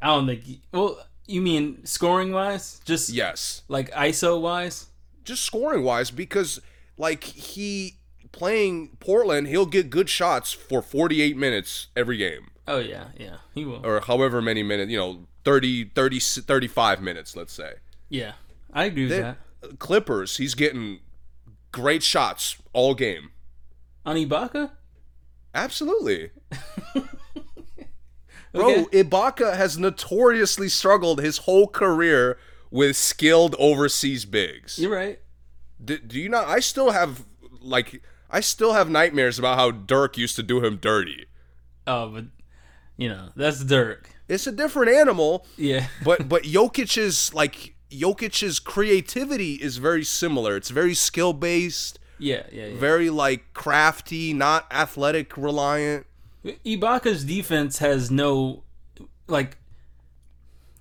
I don't think. Well, you mean scoring wise? Just Yes, like ISO wise? just scoring wise, because like he playing Portland, he'll get good shots for forty eight minutes every game, Oh yeah, yeah, he will. or however many minutes, you know, 30, 30 35 minutes, let's say. Yeah, I agree with that. Clippers, he's getting great shots all game. On Ibaka? Absolutely. <laughs> Bro, Okay. Ibaka has notoriously struggled his whole career with skilled overseas bigs. You're right. Do, do you not? I still have like I still have nightmares about how Dirk used to do him dirty. Oh, but you know that's Dirk. It's a different animal, Yeah, <laughs> but but Jokic's like Jokic's creativity is very similar. It's very skill based, yeah, yeah. yeah. very like crafty, not athletic reliant. Ibaka's defense has no like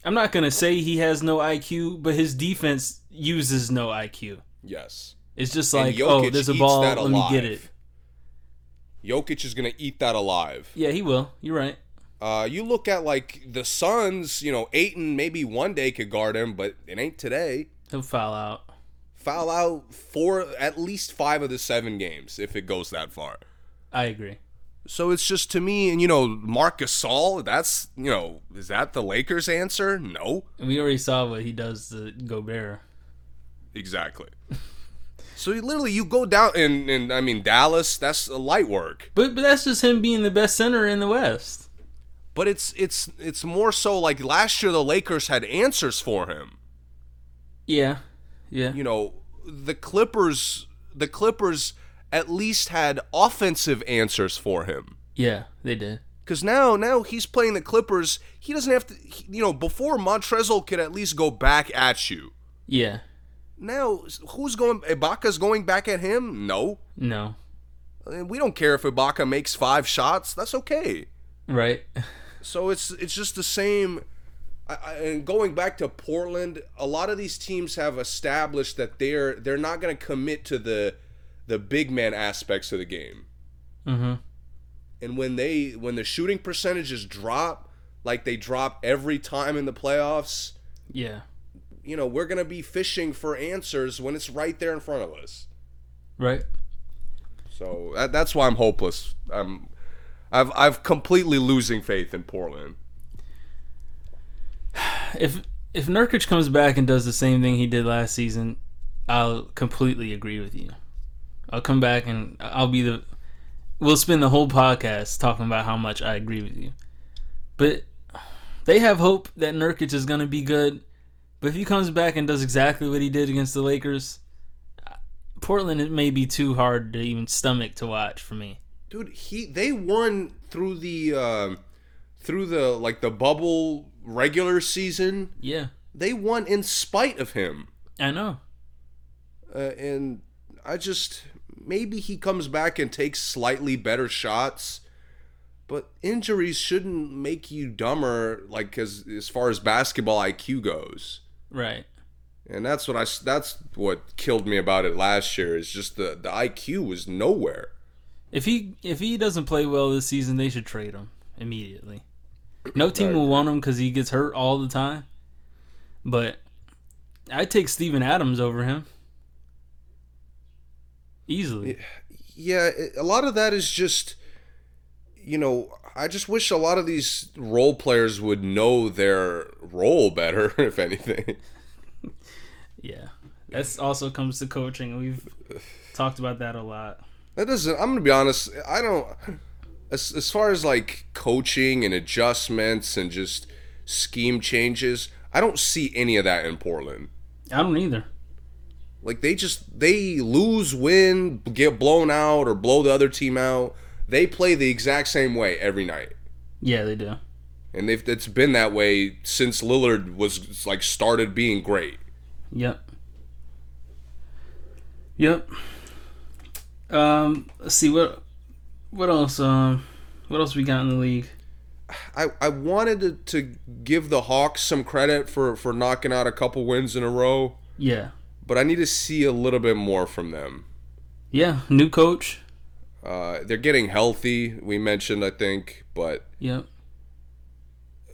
I'm not going to say he has no IQ, but his defense uses no IQ. Yes. It's just like, oh, there's a ball, let me get it. Jokic is gonna eat that alive. Yeah, he will. You're right. Uh, you look at like the Suns, you know, Ayton maybe one day could guard him, but it ain't today. He'll foul out. Foul out for at least five of the seven games if it goes that far. I agree. So it's just to me, and you know, Marcus Gasol. That's you know, is that the Lakers' answer? No, And we already saw what he does to Gobert. exactly. <laughs> so you literally, you go down, and and I mean Dallas. That's a light work, But but that's just him being the best center in the West. But it's it's it's more so like last year the Lakers had answers for him. Yeah. Yeah. you know, the Clippers the Clippers at least had offensive answers for him. Yeah, they did. Cuz now now he's playing the Clippers, he doesn't have to he- you know, before Montrezl could at least go back at you. Yeah. Now who's going Ibaka's going back at him? No. No. We don't care if Ibaka makes 5 shots. That's okay. Right. <laughs> So it's it's just the same. I, I, and going back to Portland, a lot of these teams have established that they're they're not going to commit to the the big man aspects of the game. Mm-hmm. And when they when the shooting percentages drop, like they drop every time in the playoffs, Yeah. you know we're going to be fishing for answers when it's right there in front of us. Right. So that, that's why I'm hopeless. I'm I've I've completely losing faith in Portland. If if Nurkic comes back and does the same thing he did last season, I'll completely agree with you. I'll come back and I'll be the. We'll spend the whole podcast talking about how much I agree with you. But they have hope that Nurkic is going to be good. But if he comes back and does exactly what he did against the Lakers, Portland it may be too hard to even stomach to watch for me. Dude he they won through the um through the like the bubble regular season. Yeah, they won in spite of him. I know. uh, and i just maybe he comes back and takes slightly better shots but injuries shouldn't make you dumber like as as far as basketball iq goes. Right. and that's what i that's what killed me about it last year is just the the iq was nowhere If he if he doesn't play well this season, they should trade him immediately. No team will want him because he gets hurt all the time. But I'd take Steven Adams over him easily. yeah, a lot of that is just, you know, I just wish a lot of these role players would know their role better, <laughs> if anything. Yeah, that's also comes to coaching. We've talked about that a lot. That doesn't. I'm gonna be honest. I don't. As as far as like coaching and adjustments and just scheme changes, I don't see any of that in Portland. I don't either. Like they just they lose, win, get blown out, or blow the other team out. They play the exact same way every night. Yeah, they do. and they've, it's been that way since Lillard was like started being great. Yep. Yep. Um, let's see what what else. Um, what else we got in the league? I, I wanted to, to give the Hawks some credit for, for knocking out a couple wins in a row, Yeah, but I need to see a little bit more from them. yeah. New coach. Uh, they're getting healthy, we mentioned, I think, but Yep.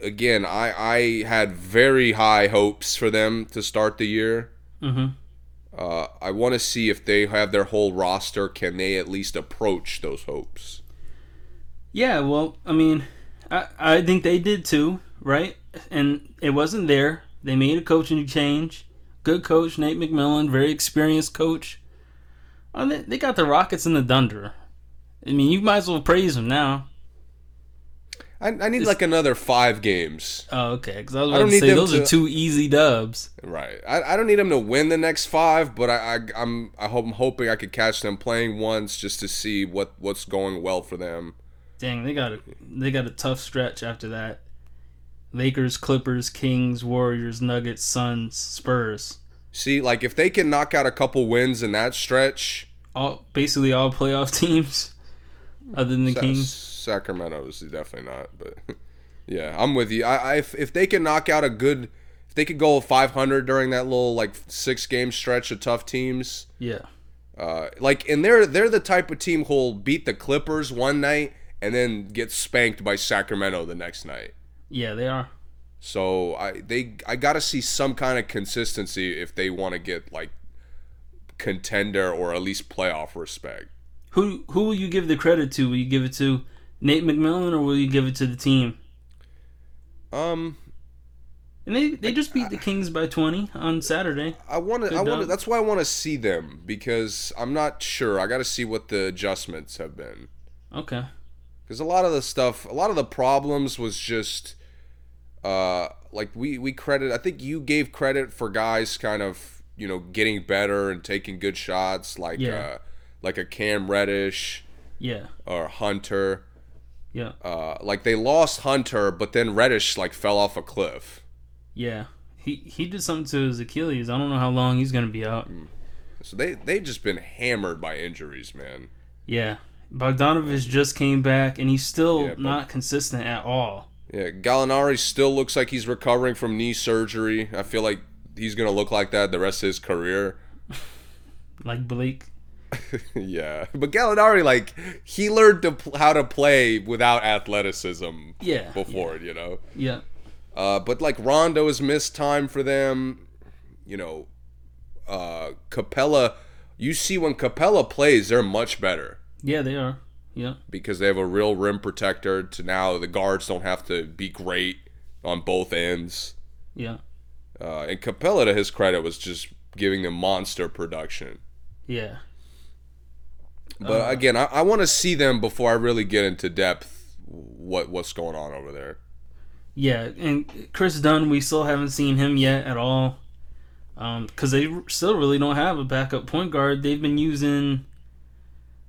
again, I, I had very high hopes for them to start the year. Mm-hmm. Uh, I want to see if they have their whole roster. Can they at least approach those hopes? Yeah, well, I mean, I I think they did too, right? And it wasn't there. They made a coaching change. Good coach, Nate McMillan, very experienced coach. Oh, they, they got the Rockets and the Thunder. I mean, you might as well praise them now. I, I need like another five games. Oh, okay. Because I was I about don't to need say them those to- are two easy dubs. Right. I, I don't need them to win the next five, but I, I I'm I hope I'm hoping I could catch them playing once just to see what what's going well for them. Dang, they got a they got a tough stretch after that. Lakers, Clippers, Kings, Warriors, Nuggets, Suns, Spurs. See, like if they can knock out a couple wins in that stretch, All basically all playoff <laughs> teams, other than the Sa- Kings. is definitely not. But <laughs> yeah, I'm with you. I, I if, if they can knock out a good, if they could go 500 during that little like six game stretch of tough teams, Yeah. uh, like and they're they're the type of team who'll beat the Clippers one night and then get spanked by Sacramento the next night. Yeah, they are. So I they I got to see some kind of consistency if they want to get like contender or at least playoff respect. Who who will you give the credit to? Will you give it to Nate McMillan or will you give it to the team? Um, And they they just beat the Kings by 20 on Saturday. I want to. I want to. That's why I want to see them because I'm not sure. I got to see what the adjustments have been Okay. because a lot of the stuff, a lot of the problems was just, uh, like we we credit. I think you gave credit for guys kind of you know getting better and taking good shots, like Yeah. uh, like a Cam Reddish Yeah. or Hunter. Yeah. Uh, like they lost Hunter, but then Reddish like fell off a cliff. Yeah. He he did something to his Achilles. I don't know how long he's going to be out. So they they've just been hammered by injuries, man. Yeah. Bogdanovich just came back and he's still Yeah, not consistent at all. Yeah, Gallinari still looks like he's recovering from knee surgery. I feel like he's gonna look like that the rest of his career. <laughs> Like Blake. <laughs> yeah, but Gallinari, like, he learned to pl- how to play without athleticism. Yeah, before you know. Yeah. Uh, but like Rondo has missed time for them. You know, uh, Capela. You see when Capela plays, they're much better. Yeah, they are. Yeah. Because they have a real rim protector. To now, the guards don't have to be great on both ends. Yeah. Uh, and Capela, to his credit, was just giving them monster production. Yeah. But Uh. again, I, I want to see them before I really get into depth. What what's going on over there? Yeah, and Kris Dunn, we still haven't seen him yet at all. Because they still really don't have a backup point guard. They've been using.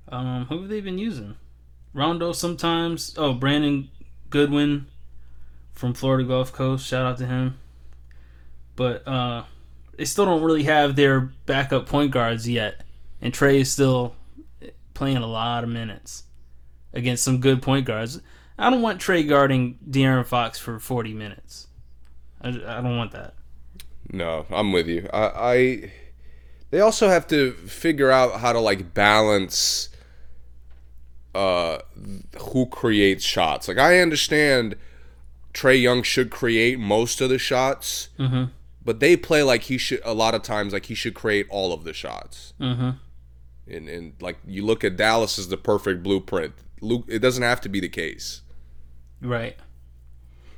Um, who have they been using? Rondo sometimes. Oh, Brandon Goodwin from Florida Gulf Coast. Shout out to him. But uh, they still don't really have their backup point guards yet. And Trae is still playing a lot of minutes against some good point guards. I don't want Trae guarding De'Aaron Fox for 40 minutes. I, I don't want that. No, I'm with you. I, I they also have to figure out how to like balance uh who creates shots. Like I understand Trae Young should create most of the shots, Mm-hmm. but they play like he should a lot of times like he should create all of the shots. Mm-hmm. And and like you look at Dallas as the perfect blueprint. Luke, it doesn't have to be the case. Right.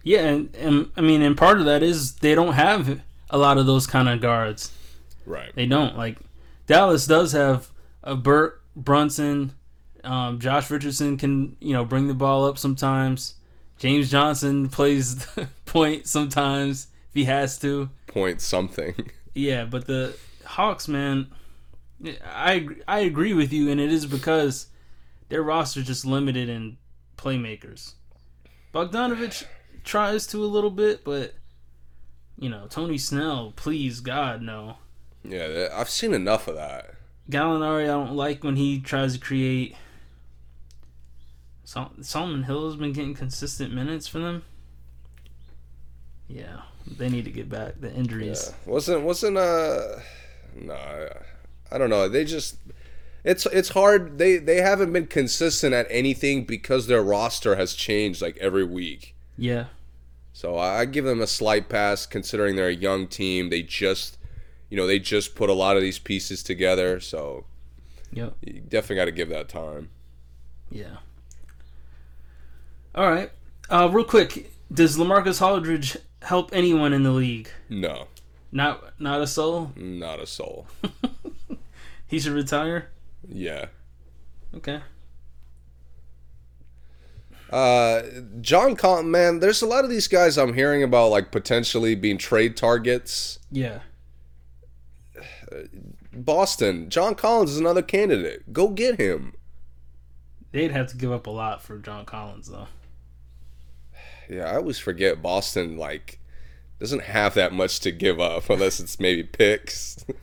Yeah, and, and I mean, and part of that is they don't have a lot of those kind of guards. Right. They don't. Like Dallas does have a Burt Brunson, um, Josh Richardson can you know bring the ball up sometimes. James Johnson plays <laughs> the point sometimes if he has to. Point something. <laughs> Yeah, but the Hawks, man, I I agree with you, and it is because their roster just limited in playmakers. Bogdanovich tries to a little bit, but you know Tony Snell, please God, no. Yeah, I've seen enough of that. Gallinari, I don't like when he tries to create. Sol- Solomon Hill has been getting consistent minutes for them. Yeah, they need to get back the injuries. Yeah. Wasn't wasn't uh no I, I don't know. They just it's it's hard. They they haven't been consistent at anything because their roster has changed like every week. Yeah, So I, I give them a slight pass considering they're a young team. They just you know, they just put a lot of these pieces together, so yep. you definitely got to give that time. Yeah. All right. Uh, real quick, does LaMarcus Aldridge help anyone in the league? No, Not, not a soul. not a soul. <laughs> He should retire. Yeah. Okay. Uh, John Collins, man, there's a lot of these guys I'm hearing about like potentially being trade targets. Yeah. Boston, John Collins is another candidate. Go get him. They'd have to give up a lot for John Collins, though. Yeah, I always forget Boston like doesn't have that much to give up <laughs> unless it's maybe picks. <laughs>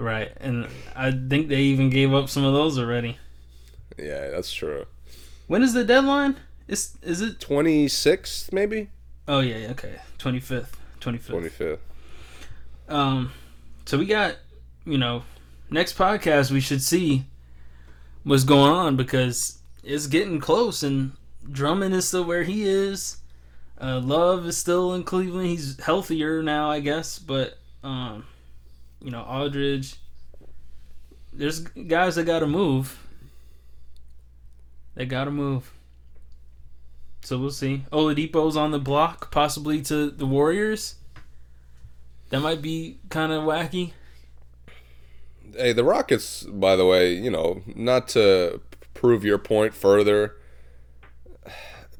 Right, and I think they even gave up some of those already. yeah, that's true. When is the deadline? Is is it? 26th maybe? Oh yeah, okay, twenty fifth, twenty fifth. 25th. Um, so we got, you know, next podcast we should see what's going on because it's getting close and Drummond is still where he is. Uh, Love is still in Cleveland. He's healthier now, I guess, but um, you know, Aldridge. There's guys that got to move. They got to move. So we'll see. Oladipo's on the block, possibly to the Warriors. That might be kind of wacky. Hey, the Rockets, by the way, you know, not to prove your point further,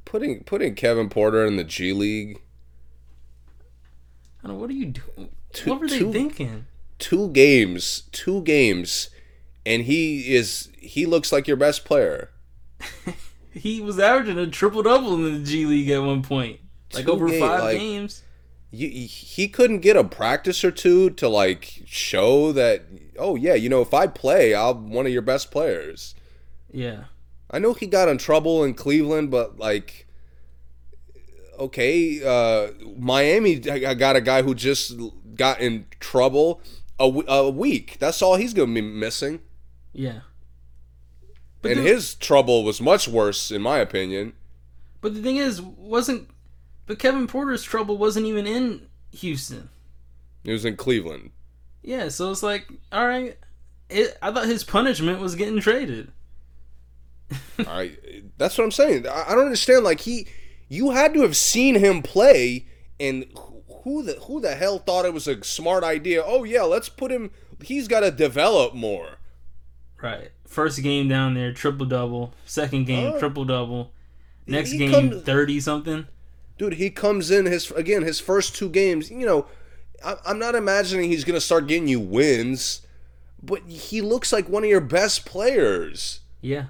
putting putting Kevin Porter in the G League, I don't know, what are you doing? What were they thinking? Two games, two games, and he is he looks like your best player. <laughs> He was averaging a triple double in the G League at one point, like Two over ga- five like- games. You, he couldn't get a practice or two to like show that. Oh yeah, you know if I play, I'm one of your best players. Yeah, I know he got in trouble in Cleveland, but like okay, uh, Miami I got a guy who just got in trouble a, w- a week. That's all he's going to be missing. Yeah. and the- his trouble was much worse, in my opinion. But the thing is, wasn't but Kevin Porter's trouble wasn't even in Houston. He was in Cleveland. Yeah, so it's like, all right, it, I thought his punishment was getting traded. <laughs> I that's what I'm saying. I, I don't understand. Like he, you had to have seen him play, and who the who the hell thought it was a smart idea? Oh yeah, let's put him. He's got to develop more. Right. First game down there, triple double. Second game, Oh. triple double. Next He game, thirty something. dude he comes in his again his first two games you know I, i'm not imagining he's gonna start getting you wins but he looks like one of your best players Yeah.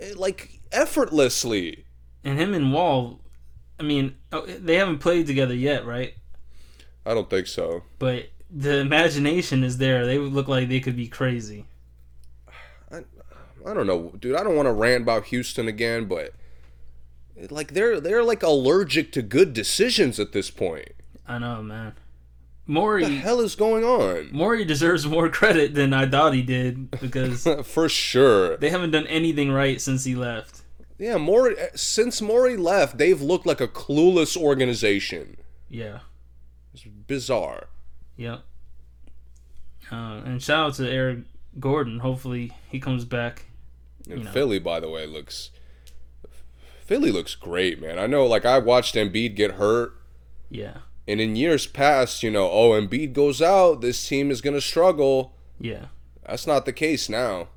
Eh, like effortlessly And him and Wall, I mean, oh, they haven't played together yet, right? i don't think so But the imagination is there. They would look like they could be crazy. i I don't know dude i don't want to rant about houston again but like they're they're like allergic to good decisions at this point I know, man. what the Morey hell is going on Morey deserves more credit than I thought he did because <laughs> for sure they haven't done anything right since he left. Yeah Morey since Morey left they've looked like a clueless organization Yeah. it's bizarre Yep. Uh, and shout out to Eric Gordon. Hopefully he comes back. And know. Philly, by the way, looks Philly looks great, man. I know, like I watched Embiid get hurt, Yeah. and in years past, you know, oh, Embiid goes out, this team is gonna struggle. Yeah. That's not the case now,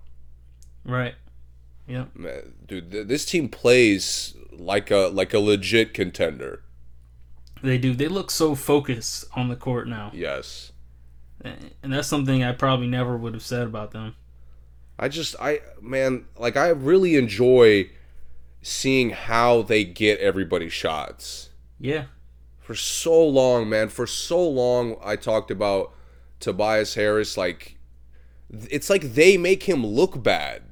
Right. Yep. man, dude. Th- this team plays like a like a legit contender. They do. They look so focused on the court now. Yes, And that's something I probably never would have said about them. I just, I man, like I really enjoy seeing how they get everybody shots. Yeah. for so long, man. For so long, I talked about Tobias Harris. Like, it's like they make him look bad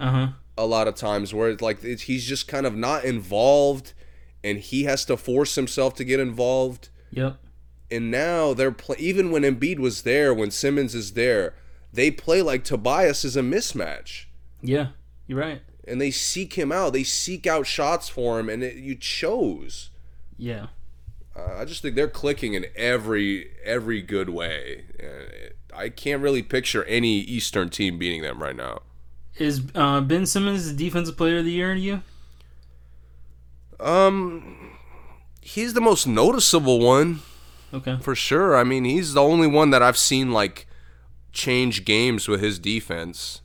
Uh huh. a lot of times, where it's like it's, he's just kind of not involved, and he has to force himself to get involved. Yep. And now they're play- even when Embiid was there, when Simmons is there, they play like Tobias is a mismatch. Yeah. You're right. And they seek him out. They seek out shots for him, and it, you chose. Yeah. Uh, I just think they're clicking in every every good way. I can't really picture any Eastern team beating them right now. Is uh, Ben Simmons the defensive player of the year to you? Um, he's the most noticeable one Okay. for sure. I mean, he's the only one that I've seen like change games with his defense.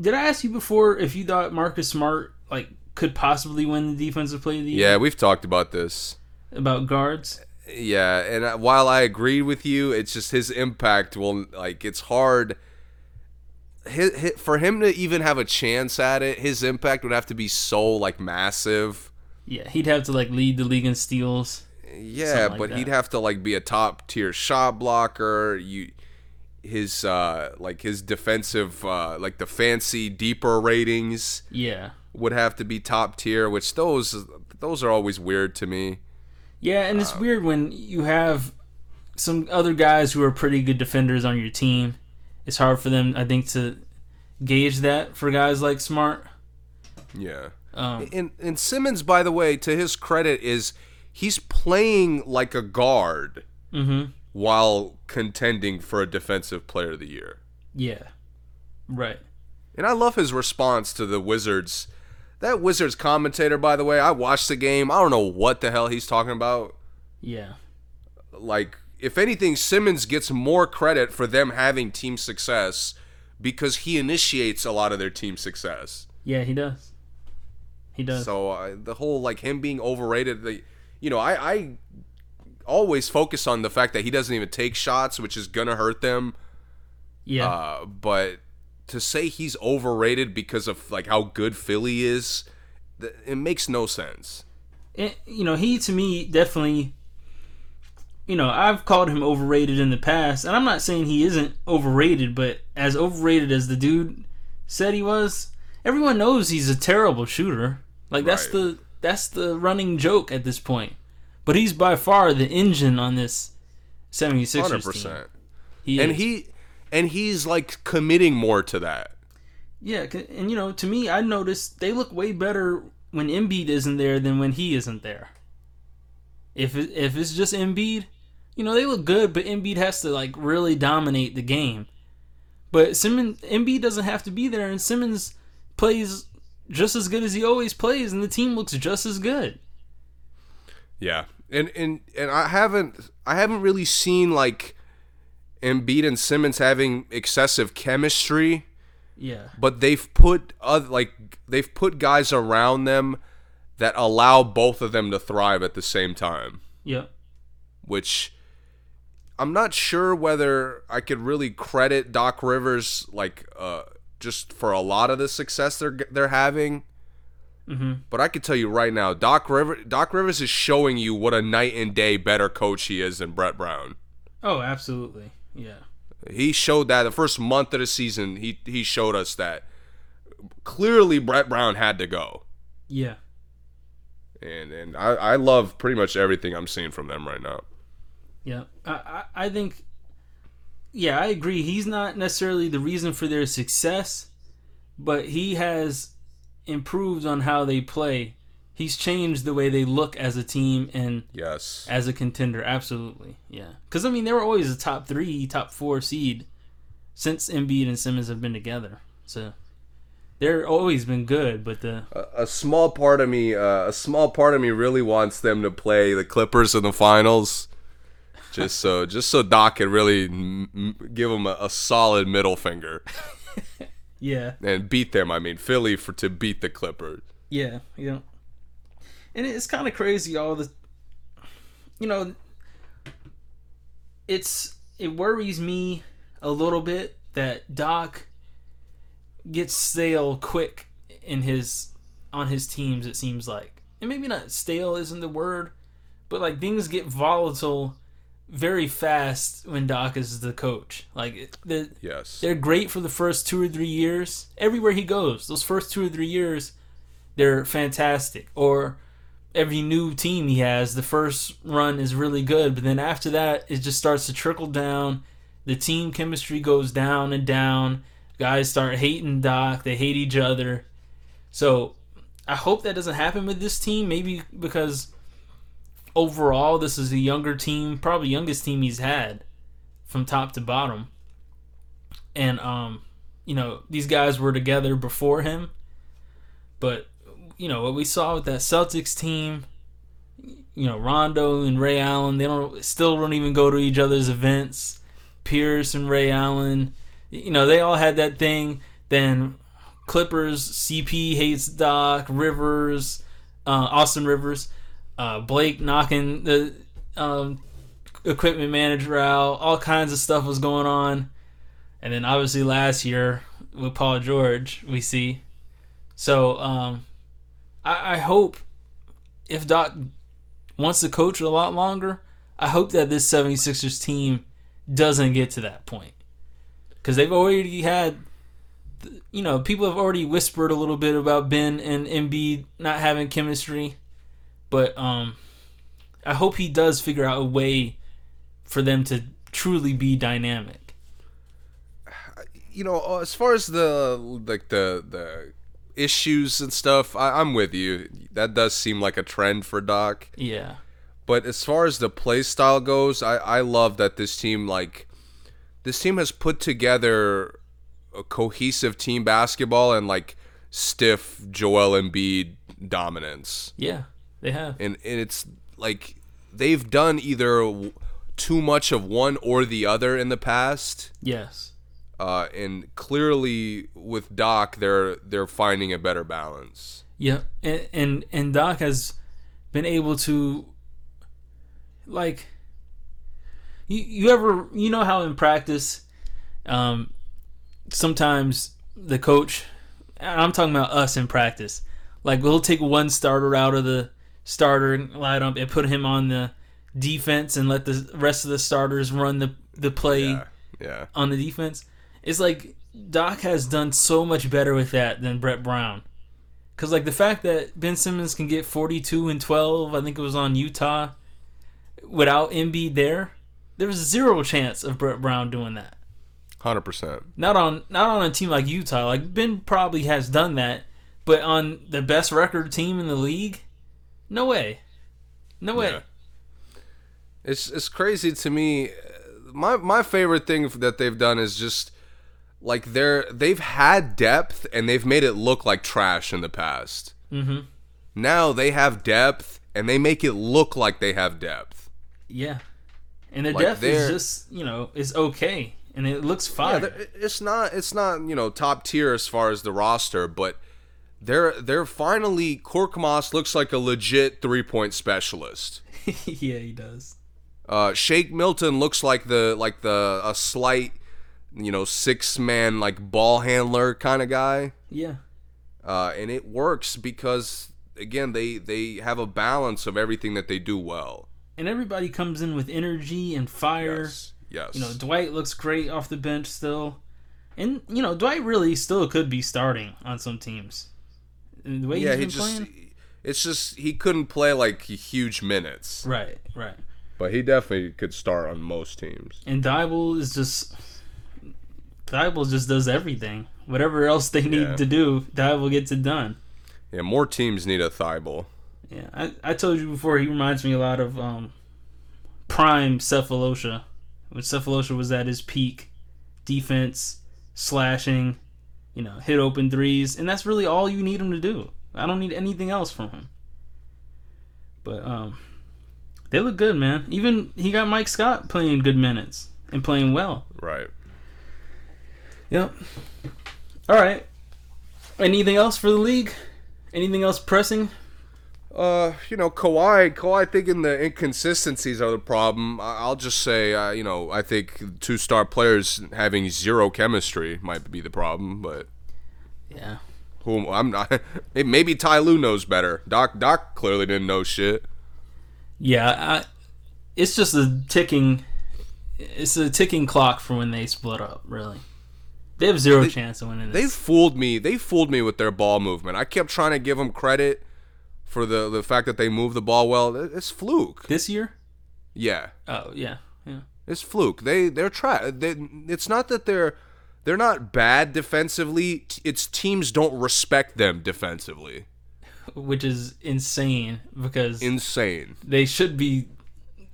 Did I ask you before if you thought Marcus Smart like could possibly win the defensive player of the year Yeah, we've talked about this. about guards? Yeah, and while I agree with you, it's just his impact will like it's hard. Hi hi for him to even have a chance at it, his impact would have to be so like massive. Yeah, he'd have to like lead the league in steals. Yeah, like but that. he'd have to like be a top tier shot blocker. You his uh like his defensive uh like the fancy deeper ratings Yeah. would have to be top tier, which those those are always weird to me. Yeah, and it's weird when you have some other guys who are pretty good defenders on your team. It's hard for them, I think, to gauge that for guys like Smart. Yeah. Um, And and Simmons, by the way, to his credit, is he's playing like a guard mm-hmm. while contending for a defensive player of the year. Yeah. Right. And I love his response to the Wizards. That Wizards commentator, by the way, I watched the game. I don't know what the hell he's talking about. Yeah. Like, if anything, Simmons gets more credit for them having team success because he initiates a lot of their team success. Yeah, he does. He does. So uh, the whole like him being overrated, the you know, I I always focus on the fact that he doesn't even take shots, which is gonna hurt them. yeah. Uh, but to say he's overrated because of like how good Philly is, th- it makes no sense. it, you know, he to me definitely. You know, I've called him overrated in the past, and I'm not saying he isn't overrated, but as overrated as the dude said he was, everyone knows he's a terrible shooter. Like that's Right. the that's the running joke at this point. But he's by far the engine on this 76ers Hundred team. percent. He And is. he and he's like committing more to that. Yeah, and you know, to me, I noticed they look way better when Embiid isn't there than when he isn't there. If if it's just Embiid, you know, they look good, but Embiid has to like really dominate the game. But Simmons, Embiid doesn't have to be there, and Simmons plays just as good as he always plays, and the team looks just as good. Yeah, and and and I haven't I haven't really seen like Embiid and Simmons having excessive chemistry, Yeah, but they've put other like they've put guys around them that allow both of them to thrive at the same time, yep, which I'm not sure whether I could really credit Doc Rivers like uh just for a lot of the success they're they're having. hmm But I can tell you right now, Doc River, Doc Rivers is showing you what a night and day better coach he is than Brett Brown. Oh, absolutely. Yeah, He showed that the first month of the season. He he showed us that clearly Brett Brown had to go, yeah. and and I, I love pretty much everything I'm seeing from them right now. Yeah, I, I, I think. Yeah, I agree. He's not necessarily the reason for their success, but he has improved on how they play. He's changed the way they look as a team and Yes, as a contender. Absolutely, yeah. Because I mean, they were always a top three, top four seed since Embiid and Simmons have been together. So they're always been good. But the a, a small part of me, uh, a small part of me really wants them to play the Clippers in the finals. Just so, just so Doc can really m- give them a, a solid middle finger. yeah, and beat them. I mean, Philly for to beat the Clippers. Yeah, yeah. and it's kind of crazy. All the, you know, it's it worries me a little bit that Doc gets stale quick in his on his teams. It seems like, and maybe not stale isn't the word, but like things get volatile very fast when Doc is the coach. Like the Yes. they're great for the first two or three years. Everywhere he goes, those first two or three years, they're fantastic. Or every new team he has, the first run is really good, but then after that, it just starts to trickle down. The team chemistry goes down and down. Guys start hating Doc. They hate each other. So I hope that doesn't happen with this team. Maybe because overall, this is a younger team, probably youngest team he's had from top to bottom. And um you know these guys were together before him but you know what we saw with that Celtics team you know Rondo and Ray Allen they don't still don't even go to each other's events. Pierce and Ray Allen you know they all had that thing. Then Clippers CP hates Doc Rivers uh, Austin Rivers uh, Blake knocking the um, equipment manager out all kinds of stuff was going on and then obviously last year with Paul George, we see. So um, I, I hope if Doc wants to coach a lot longer, I hope that this 76ers team doesn't get to that point. Because they've already had, you know, people have already whispered a little bit about Ben and Embiid not having chemistry. But um, I hope he does figure out a way for them to truly be dynamic. You know, uh, as far as the like the the issues and stuff, I, I'm with you. That does seem like a trend for Doc. Yeah. But as far as the play style goes, I, I love that this team like this team has put together a cohesive team basketball and like stiff Joel Embiid dominance. Yeah, they have. and and it's like they've done either too much of one or the other in the past. Yes. Uh, and clearly with Doc, they're they're finding a better balance. Yeah, and, and and Doc has been able to like you you ever you know how in practice um sometimes the coach and I'm talking about us in practice like we'll take one starter out of the starter lineup and put him on the defense and let the rest of the starters run the the play Yeah, yeah, on the defense. It's like Doc has done so much better with that than Brett Brown. Because like the fact that Ben Simmons can get 42 and 12, I think it was on Utah, without Embiid there, there was zero chance of Brett Brown doing that. Hundred percent. Not on not on a team like Utah. Like Ben probably has done that, but on the best record team in the league, no way, no way. Yeah. It's it's crazy to me. My my favorite thing that they've done is just like they're they've had depth and they've made it look like trash in the past. Mm-hmm. Now they have depth and they make it look like they have depth. Yeah, and their Like, depth is just you know is okay, and it looks Yeah, fine. they're- it's not it's not you know top tier as far as the roster, but they're they're finally Korkmaz looks like a legit three point specialist. <laughs> yeah, he does. Uh, Shake Milton looks like the like the a slight, you know, six man like ball handler kind of guy, Yeah, uh, and it works because again they they have a balance of everything that they do well. and everybody comes in with energy and fire. Yes, yes. You know, Dwight looks great off the bench still, and you know Dwight really still could be starting on some teams. The way yeah, he's he just playing, it's just he couldn't play like huge minutes, right, right. but he definitely could start on most teams. And Thybulle is just Thybulle just does everything. Whatever else they need Yeah. to do, Thybulle gets it done. Yeah, more teams need a Thybulle. Yeah, I, I told you before he reminds me a lot of um, prime Sefolosha, when Sefolosha was at his peak, defense, slashing, you know, hit open threes, and that's really all you need him to do. I don't need anything else from him. But um, they look good, man. Even he got Mike Scott playing good minutes and playing well. Right. Yep. All right. Anything else for the league? Anything else pressing? Uh, you know, Kawhi, Kawhi thinking the inconsistencies are the problem. I'll just say, uh, you know, I think two star players having zero chemistry might be the problem, but Yeah. who I'm not. <laughs> Maybe Ty Lue knows better. Doc, Doc clearly didn't know shit. Yeah, I, it's just a ticking. It's a ticking clock for when they split up. Really, they have zero chance of winning They this. fooled me. They fooled me with their ball movement. I kept trying to give them credit for the the fact that they move the ball well. It's fluke. this year? Yeah. Oh yeah, yeah. It's fluke. They they're try. They, it's not that they're they're not bad defensively. It's teams don't respect them defensively. Which is insane because Insane. they should be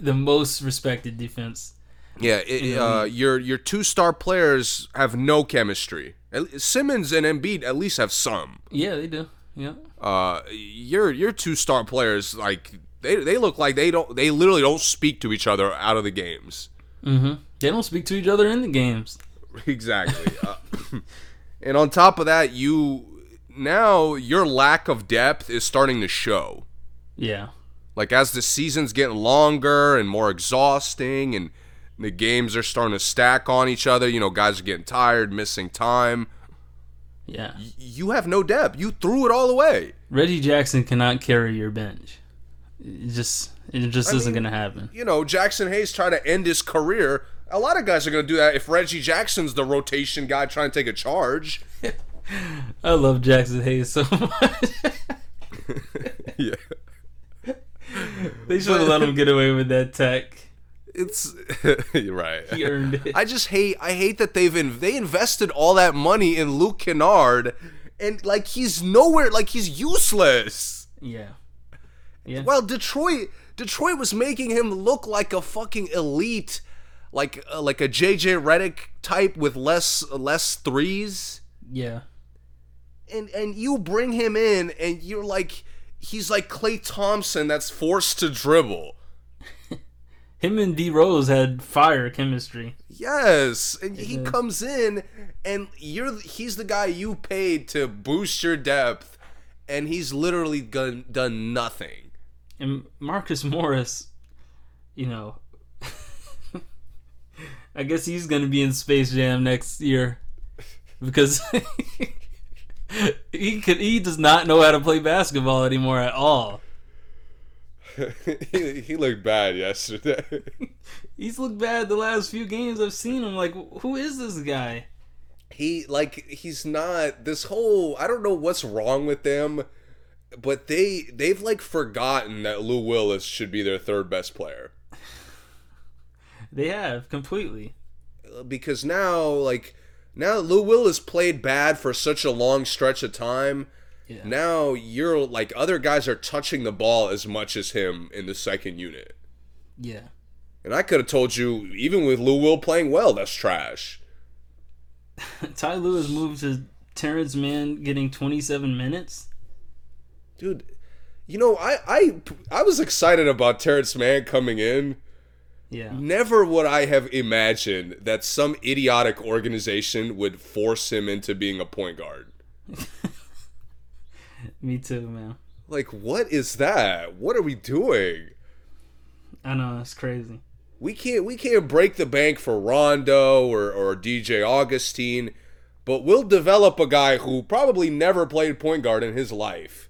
the most respected defense. Yeah. It, uh, your your two star players have no chemistry. Simmons and Embiid at least have some. Yeah, they do. Yeah. Uh, your your two star players like they they look like they don't they literally don't speak to each other out of the games. Mm-hmm. They don't speak to each other in the games. <laughs> Exactly. uh, <laughs> and on top of that, you now your lack of depth is starting to show. Yeah. Like as the season's getting longer and more exhausting and the games are starting to stack on each other, you know, guys are getting tired, missing time. Yeah. Y- You have no depth. You threw it all away. Reggie Jackson cannot carry your bench. It just it just isn't mean- gonna happen. You know, Jaxson Hayes trying to end his career. A lot of guys are going to do that if Reggie Jackson's the rotation guy trying to take a charge. <laughs> I love Jaxson Hayes so much. <laughs> yeah. they should have let him get away with that tech. It's <laughs> you're right. He earned it. I just hate I hate that they've in, they invested all that money in Luke Kennard and like he's nowhere like he's useless. yeah. Yeah. Well, Detroit Detroit was making him look like a fucking elite like uh, like a JJ Redick type with less less threes yeah. and and you bring him in and you're like he's like Klay Thompson that's forced to dribble. Him and D Rose had fire chemistry. Yes, and he comes in, and you're he's the guy you paid to boost your depth, and he's literally done done nothing. And Marcus Morris, you know, <laughs> I guess he's going to be in Space Jam next year because <laughs> he could he does not know how to play basketball anymore at all. <laughs> he, he looked bad yesterday, <laughs> He's looked bad the last few games I've seen him. Like, who is this guy? he like he's not this whole I don't know what's wrong with them, but they they've like forgotten that Lou Willis should be their third best player. <laughs> They have completely. Because now like now Lou Willis played bad for such a long stretch of time. Yeah. Now you're like other guys are touching the ball as much as him in the second unit. Yeah. And I could have told you, even with Lou Will playing well, that's trash. <laughs> Ty Lue's moved to Terance Mann getting 27 minutes. Dude, you know, I I I was excited about Terance Mann coming in. Yeah. Never would I have imagined that some idiotic organization would force him into being a point guard. <laughs> <laughs> Me too, man. Like, what is that? What are we doing? I know it's crazy. We can't we can't break the bank for Rondo or, or D.J. Augustin, but we'll develop a guy who probably never played point guard in his life.